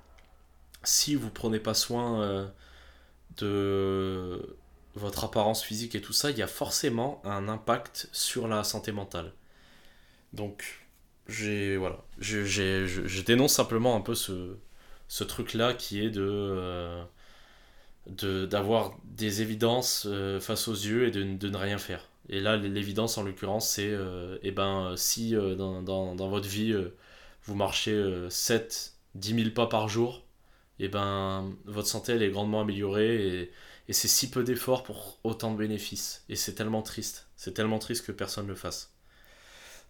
S1: si vous prenez pas soin euh, de votre apparence physique et tout ça, il y a forcément un impact sur la santé mentale. Donc, j'ai voilà, je, je, dénonce simplement un peu ce, ce truc-là qui est de euh, d'avoir des évidences euh, face aux yeux et de, de ne rien faire. Et là, l'évidence en l'occurrence, c'est euh, eh ben, si dans, dans, dans, votre vie, vous marchez 7, 10 000 pas par jour, eh ben, votre santé elle est grandement améliorée et, et c'est si peu d'efforts pour autant de bénéfices. Et c'est tellement triste. C'est tellement triste que personne ne le fasse.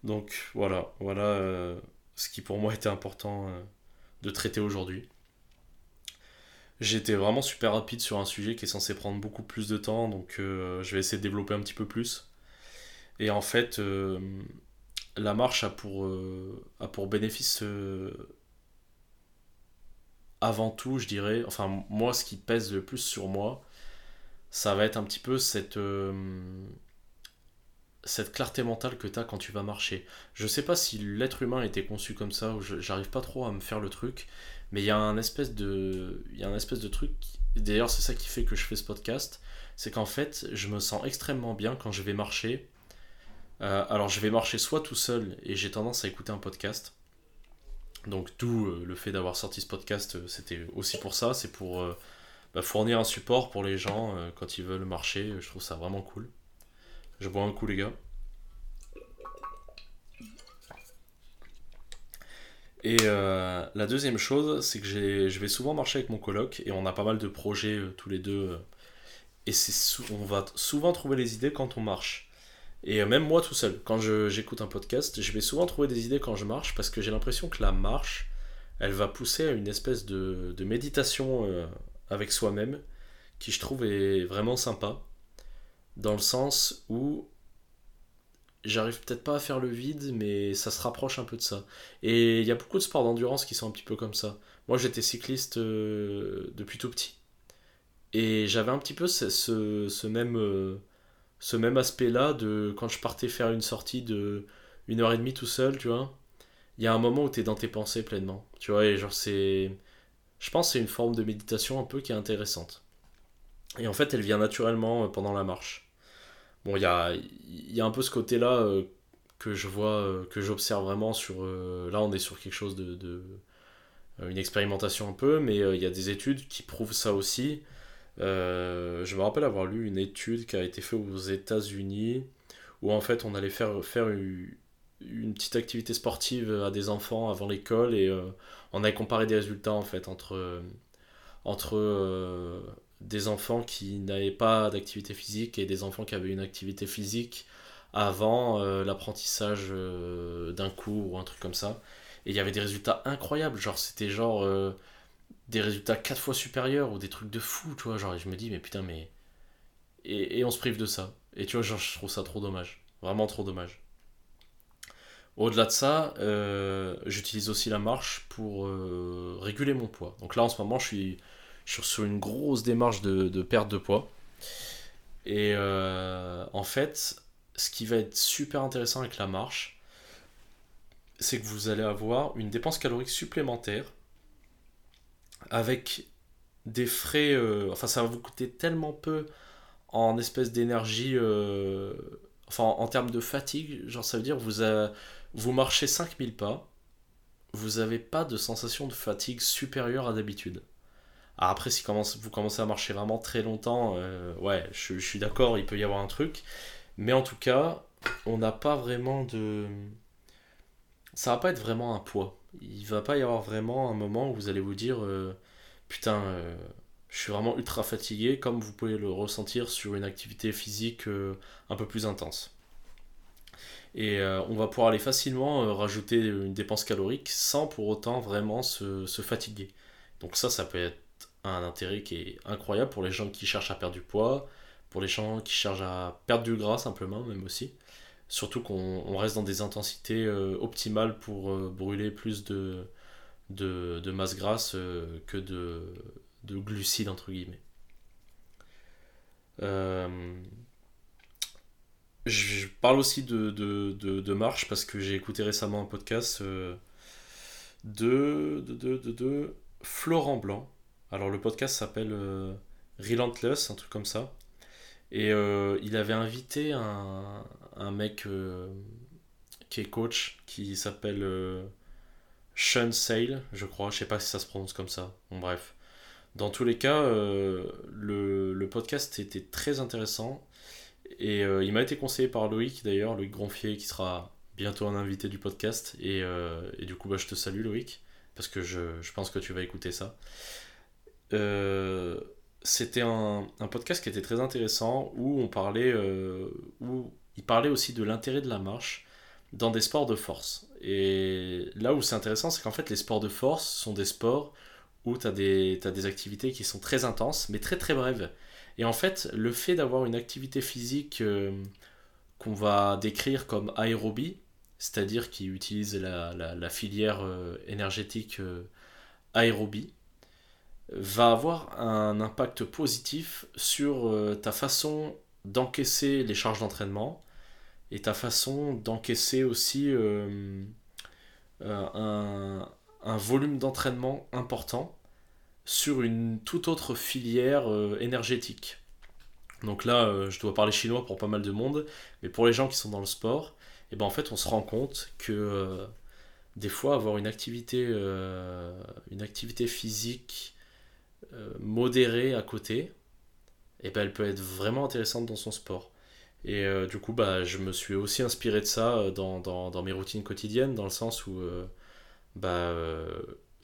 S1: Donc voilà, voilà ce qui pour moi était important de traiter aujourd'hui. J'étais vraiment super rapide sur un sujet qui est censé prendre beaucoup plus de temps, donc je vais essayer de développer un petit peu plus. Et en fait, euh, la marche a pour, euh, a pour bénéfice euh, avant tout, je dirais, enfin moi ce qui pèse le plus sur moi, ça va être un petit peu cette, cette clarté mentale que tu as quand tu vas marcher. Je sais pas si l'être humain était conçu comme ça, ou j'arrive pas trop à me faire le truc, mais il y a un espèce de, il y a un espèce de truc, d'ailleurs c'est ça qui fait que je fais ce podcast, c'est qu'en fait je me sens extrêmement bien quand je vais marcher euh, alors je vais marcher soit tout seul et j'ai tendance à écouter un podcast. Donc d'où euh, le fait d'avoir sorti ce podcast, euh, c'était aussi pour ça, c'est pour bah, fournir un support pour les gens quand ils veulent marcher. Je trouve ça vraiment cool. Je bois un coup les gars. Et la deuxième chose, c'est que je vais souvent marcher avec mon coloc et on a pas mal de projets tous les deux. et on va souvent trouver les idées quand on marche. Et euh, même moi tout seul, quand j'écoute un podcast, je vais souvent trouver des idées quand je marche parce que j'ai l'impression que la marche, elle va pousser à une espèce de, méditation euh, avec soi-même qui je trouve est vraiment sympa. Dans le sens où j'arrive peut-être pas à faire le vide, mais ça se rapproche un peu de ça. Et il y a beaucoup de sports d'endurance qui sont un petit peu comme ça. Moi j'étais cycliste euh, depuis tout petit. Et j'avais un petit peu ce, même ce même aspect-là de quand je partais faire une sortie de une heure et demie tout seul, tu vois. Il y a un moment où tu es dans tes pensées pleinement, tu vois, et genre c'est... Je pense que c'est une forme de méditation un peu qui est intéressante. Et en fait, elle vient naturellement euh, pendant la marche. Bon, il y a, y a un peu ce côté-là euh, que je vois, euh, que j'observe vraiment sur... là, on est sur quelque chose de... de une expérimentation un peu, mais il y a des études qui prouvent ça aussi. je me rappelle avoir lu une étude qui a été faite aux États-Unis où en fait on allait faire, faire une, une petite activité sportive à des enfants avant l'école et on avait comparé des résultats en fait entre, entre des enfants qui n'avaient pas d'activité physique et des enfants qui avaient une activité physique avant euh, l'apprentissage euh, d'un cours ou un truc comme ça. Et il y avait des résultats incroyables, genre c'était genre euh, des résultats quatre fois supérieurs ou des trucs de fou, tu vois. Genre, je me dis, mais putain, mais. Et, et on se prive de ça. Et tu vois, genre, je trouve ça trop dommage. Vraiment trop dommage. Au-delà de ça, j'utilise aussi la marche pour réguler mon poids. Donc là, en ce moment, je suis je sur une grosse démarche de, perte de poids. Et euh, en fait, ce qui va être super intéressant avec la marche, c'est que vous allez avoir une dépense calorique supplémentaire avec des frais. Euh, enfin, ça va vous coûter tellement peu en espèce d'énergie. Euh, enfin, en, termes de fatigue, genre ça veut dire vous, vous marchez 5000 pas, vous n'avez pas de sensation de fatigue supérieure à d'habitude après, si vous commencez à marcher vraiment très longtemps, euh, ouais, je, suis d'accord, il peut y avoir un truc. Mais en tout cas, on n'a pas vraiment de. Ça va pas être vraiment un poids. Il va pas y avoir vraiment un moment où vous allez vous dire euh, Putain, euh, je suis vraiment ultra fatigué, comme vous pouvez le ressentir sur une activité physique un peu plus intense. Et on va pouvoir aller facilement rajouter une dépense calorique sans pour autant vraiment se fatiguer. Donc ça, ça peut être un intérêt qui est incroyable pour les gens qui cherchent à perdre du poids, pour les gens qui cherchent à perdre du gras simplement, même aussi. Surtout qu'on reste dans des intensités euh, optimales pour euh, brûler plus de, masse grasse euh, que de, de glucides, entre guillemets. je parle aussi de, marche parce que j'ai écouté récemment un podcast de Florent Blanc alors le podcast s'appelle euh, Relentless, un truc comme ça. Et euh, il avait invité un, mec euh, qui est coach, qui s'appelle Sean Sale, je crois. Je sais pas si ça se prononce comme ça. Bon bref. Dans tous les cas, le, podcast était très intéressant. Et il m'a été conseillé par Loïc d'ailleurs, Loïc Gronfier, qui sera bientôt un invité du podcast. Et, du coup, bah, je te salue Loïc, parce que je, je pense que tu vas écouter ça. Euh, c'était un, podcast qui était très intéressant où on parlait, euh, où il parlait aussi de l'intérêt de la marche dans des sports de force. Et là où c'est intéressant, c'est qu'en fait les sports de force sont des sports où tu as, des, as des activités qui sont très intenses, mais très très brèves. Et en fait, le fait d'avoir une activité physique euh, qu'on va décrire comme aérobie, c'est-à-dire qui utilise la, la, filière énergétique aérobie, va avoir un impact positif sur euh, ta façon d'encaisser les charges d'entraînement et ta façon d'encaisser aussi euh, euh, un, volume d'entraînement important sur une toute autre filière énergétique. Donc là, je dois parler chinois pour pas mal de monde, mais pour les gens qui sont dans le sport, eh ben en fait, on se rend compte que des fois, avoir une activité, une activité physique modérée à côté, et ben elle peut être vraiment intéressante dans son sport. Et euh, du coup, bah, je me suis aussi inspiré de ça euh, dans, dans, dans mes routines quotidiennes, dans le sens où bah,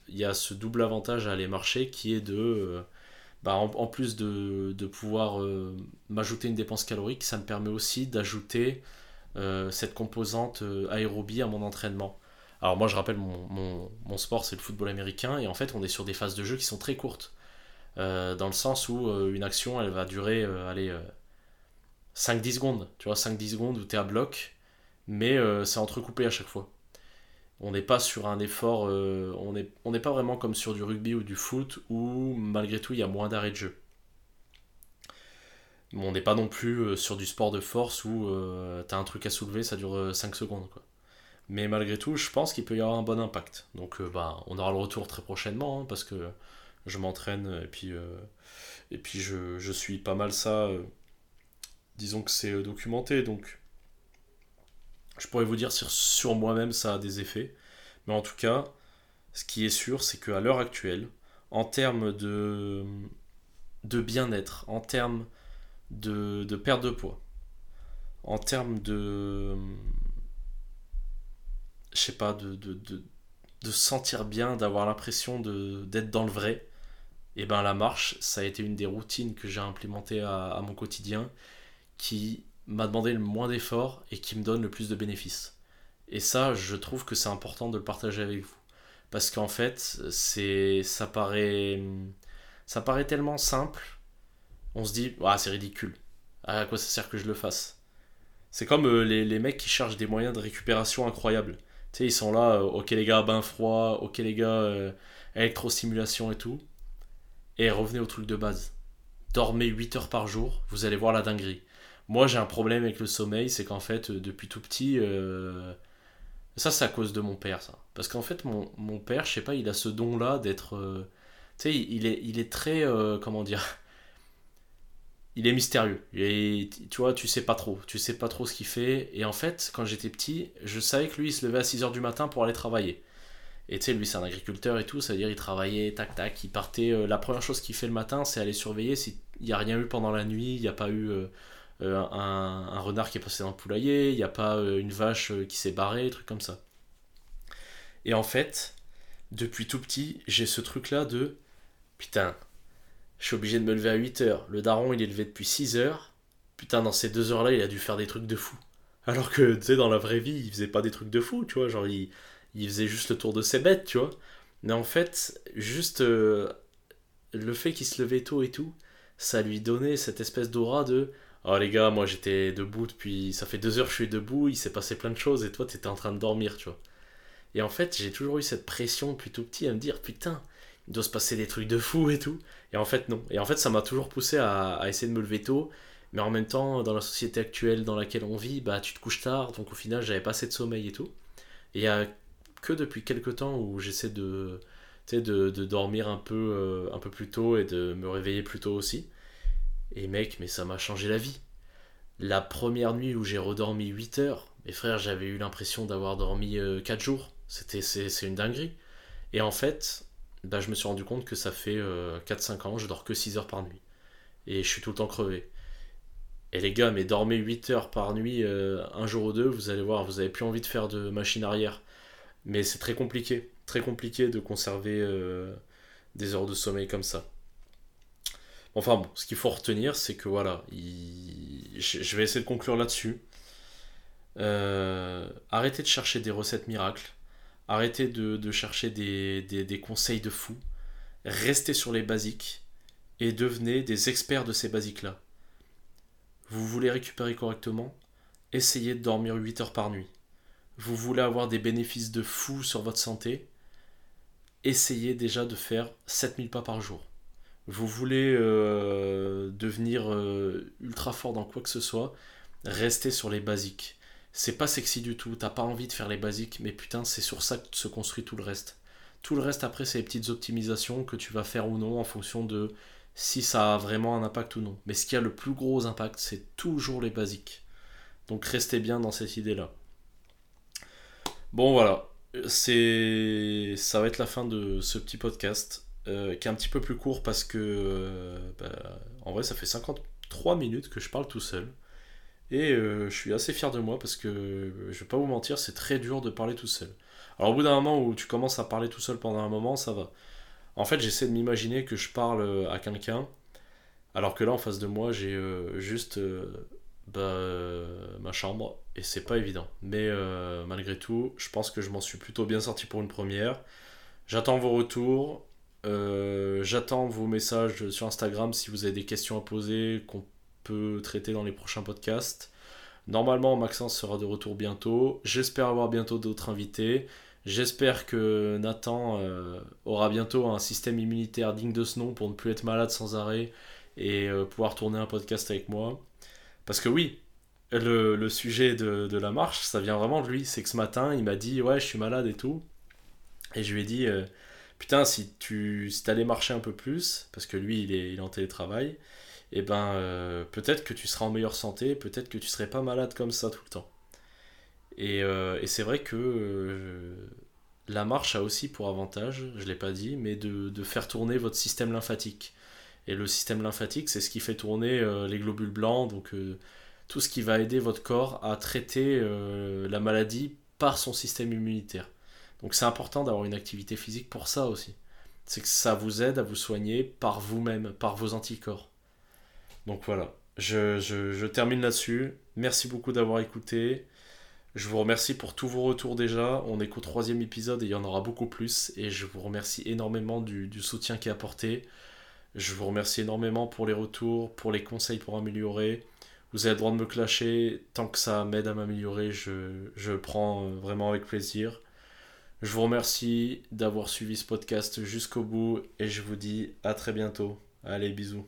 S1: il y a ce double avantage à aller marcher qui est de, bah, en, plus de, de pouvoir m'ajouter une dépense calorique, ça me permet aussi d'ajouter cette composante aérobie à mon entraînement. Alors moi je rappelle mon, mon, mon sport c'est le football américain et en fait on est sur des phases de jeu qui sont très courtes. Euh, dans le sens où euh, une action, elle va durer, euh, allez, 5-10 secondes, tu vois, 5-10 secondes où tu es à bloc, mais c'est entrecoupé à chaque fois. On n'est pas sur un effort, on n'est on pas vraiment comme sur du rugby ou du foot où malgré tout il y a moins d'arrêt de jeu. on n'est pas non plus sur du sport de force où tu as un truc à soulever, ça dure 5 secondes. Quoi. Mais malgré tout, je pense qu'il peut y avoir un bon impact. Donc bah, on aura le retour très prochainement, hein, parce que je m'entraîne et puis, euh, et puis je, je, suis pas mal ça. Euh, disons que c'est euh, documenté, donc je pourrais vous dire si sur moi-même ça a des effets. Mais en tout cas, ce qui est sûr, c'est qu'à l'heure actuelle, en termes de, de bien-être, en termes de, de perte de poids, en termes de. Je sais pas, de, de, de, de sentir bien, d'avoir l'impression d'être dans le vrai, et ben la marche, ça a été une des routines que j'ai implémentées à, mon quotidien qui m'a demandé le moins d'efforts et qui me donne le plus de bénéfices. Et ça, je trouve que c'est important de le partager avec vous. Parce qu'en fait, c'est ça paraît ça paraît tellement simple. On se dit, ah, c'est ridicule. À quoi ça sert que je le fasse? C'est comme euh, les, les, mecs qui cherchent des moyens de récupération incroyables. Tu sais, ils sont là, euh, ok les gars, bain froid, ok les gars, euh, électrostimulation et tout. Et revenez au truc de base. Dormez 8 heures par jour, vous allez voir la dinguerie. Moi, j'ai un problème avec le sommeil, c'est qu'en fait, depuis tout petit, euh, ça, c'est à cause de mon père, ça. Parce qu'en fait, mon, père, je sais pas, il a ce don-là d'être. Euh, tu sais, il est, très. Euh, comment dire Il est mystérieux. Et tu vois, tu sais pas trop. Tu sais pas trop ce qu'il fait. Et en fait, quand j'étais petit, je savais que lui, il se levait à 6h du matin pour aller travailler. Et tu sais, lui, c'est un agriculteur et tout, ça veut dire il travaillait, tac, tac, il partait. Euh, la première chose qu'il fait le matin, c'est aller surveiller s'il n'y a rien eu pendant la nuit, il n'y a pas eu euh, euh, un, renard qui est passé dans le poulailler, il n'y a pas une vache qui s'est barrée, trucs comme ça. Et en fait, depuis tout petit, j'ai ce truc-là de putain, je suis obligé de me lever à 8 heures. Le daron, il est levé depuis 6 heures. Putain, dans ces 2 heures-là, il a dû faire des trucs de fou. Alors que, tu sais, dans la vraie vie, il faisait pas des trucs de fou, tu vois. Genre, il il faisait juste le tour de ses bêtes, tu vois. Mais en fait, juste euh, le fait qu'il se levait tôt et tout, ça lui donnait cette espèce d'aura de Oh les gars, moi j'étais debout depuis. Ça fait deux heures que je suis debout, il s'est passé plein de choses et toi t'étais en train de dormir, tu vois. Et en fait, j'ai toujours eu cette pression depuis tout petit à me dire Putain, il doit se passer des trucs de fou et tout. Et en fait, non. Et en fait, ça m'a toujours poussé à, essayer de me lever tôt. Mais en même temps, dans la société actuelle dans laquelle on vit, bah tu te couches tard, donc au final, j'avais pas assez de sommeil et tout. Et il y a que depuis quelques temps où j'essaie de, de, de, dormir un peu, euh, un peu plus tôt et de me réveiller plus tôt aussi. Et mec, mais ça m'a changé la vie. La première nuit où j'ai redormi 8 heures, mes frères, j'avais eu l'impression d'avoir dormi 4 euh, jours. C'était, c'est, c'est une dinguerie. Et en fait, bah, je me suis rendu compte que ça fait euh, 4-5 ans, je dors que 6 heures par nuit. Et je suis tout le temps crevé. Et les gars, mais dormez 8 heures par nuit, euh, un jour ou deux, vous allez voir, vous avez plus envie de faire de machine arrière. Mais c'est très compliqué, très compliqué de conserver euh, des heures de sommeil comme ça. Enfin bon, ce qu'il faut retenir, c'est que voilà, il... je vais essayer de conclure là-dessus. Euh, arrêtez de chercher des recettes miracles. Arrêtez de, chercher des, conseils de fou. Restez sur les basiques et devenez des experts de ces basiques-là. Vous voulez récupérer correctement? Essayez de dormir 8 heures par nuit vous voulez avoir des bénéfices de fou sur votre santé, essayez déjà de faire 7000 pas par jour. Vous voulez euh, devenir euh, ultra fort dans quoi que ce soit, restez sur les basiques. C'est pas sexy du tout, t'as pas envie de faire les basiques, mais putain, c'est sur ça que se construit tout le reste. Tout le reste après, c'est les petites optimisations que tu vas faire ou non en fonction de si ça a vraiment un impact ou non. Mais ce qui a le plus gros impact, c'est toujours les basiques. Donc restez bien dans cette idée-là. Bon voilà, c'est ça va être la fin de ce petit podcast euh, qui est un petit peu plus court parce que euh, bah, en vrai ça fait 53 minutes que je parle tout seul et euh, je suis assez fier de moi parce que je vais pas vous mentir c'est très dur de parler tout seul. Alors au bout d'un moment où tu commences à parler tout seul pendant un moment ça va. En fait j'essaie de m'imaginer que je parle à quelqu'un alors que là en face de moi j'ai juste bah, euh, ma chambre et c'est pas évident. Mais euh, malgré tout, je pense que je m'en suis plutôt bien sorti pour une première. J'attends vos retours. Euh, j'attends vos messages sur Instagram si vous avez des questions à poser qu'on peut traiter dans les prochains podcasts. Normalement, Maxence sera de retour bientôt. J'espère avoir bientôt d'autres invités. J'espère que Nathan aura bientôt un système immunitaire digne de ce nom pour ne plus être malade sans arrêt et pouvoir tourner un podcast avec moi. Parce que oui, le, sujet de, la marche, ça vient vraiment de lui. C'est que ce matin, il m'a dit Ouais, je suis malade et tout. Et je lui ai dit euh, Putain, si tu si allais marcher un peu plus, parce que lui, il est, en télétravail, et eh ben euh, peut-être que tu seras en meilleure santé, peut-être que tu serais pas malade comme ça tout le temps. Et, euh, c'est vrai que la marche a aussi pour avantage, je l'ai pas dit, mais de, faire tourner votre système lymphatique. Et le système lymphatique, c'est ce qui fait tourner euh, les globules blancs, donc euh, tout ce qui va aider votre corps à traiter euh, la maladie par son système immunitaire. Donc c'est important d'avoir une activité physique pour ça aussi. C'est que ça vous aide à vous soigner par vous-même, par vos anticorps. Donc voilà, je, je, termine là-dessus. Merci beaucoup d'avoir écouté. Je vous remercie pour tous vos retours déjà. On est qu'au troisième épisode et il y en aura beaucoup plus. Et je vous remercie énormément du, du, soutien qui est apporté. Je vous remercie énormément pour les retours, pour les conseils pour améliorer. Vous avez le droit de me clasher. Tant que ça m'aide à m'améliorer, je, prends vraiment avec plaisir. Je vous remercie d'avoir suivi ce podcast jusqu'au bout et je vous dis à très bientôt. Allez, bisous.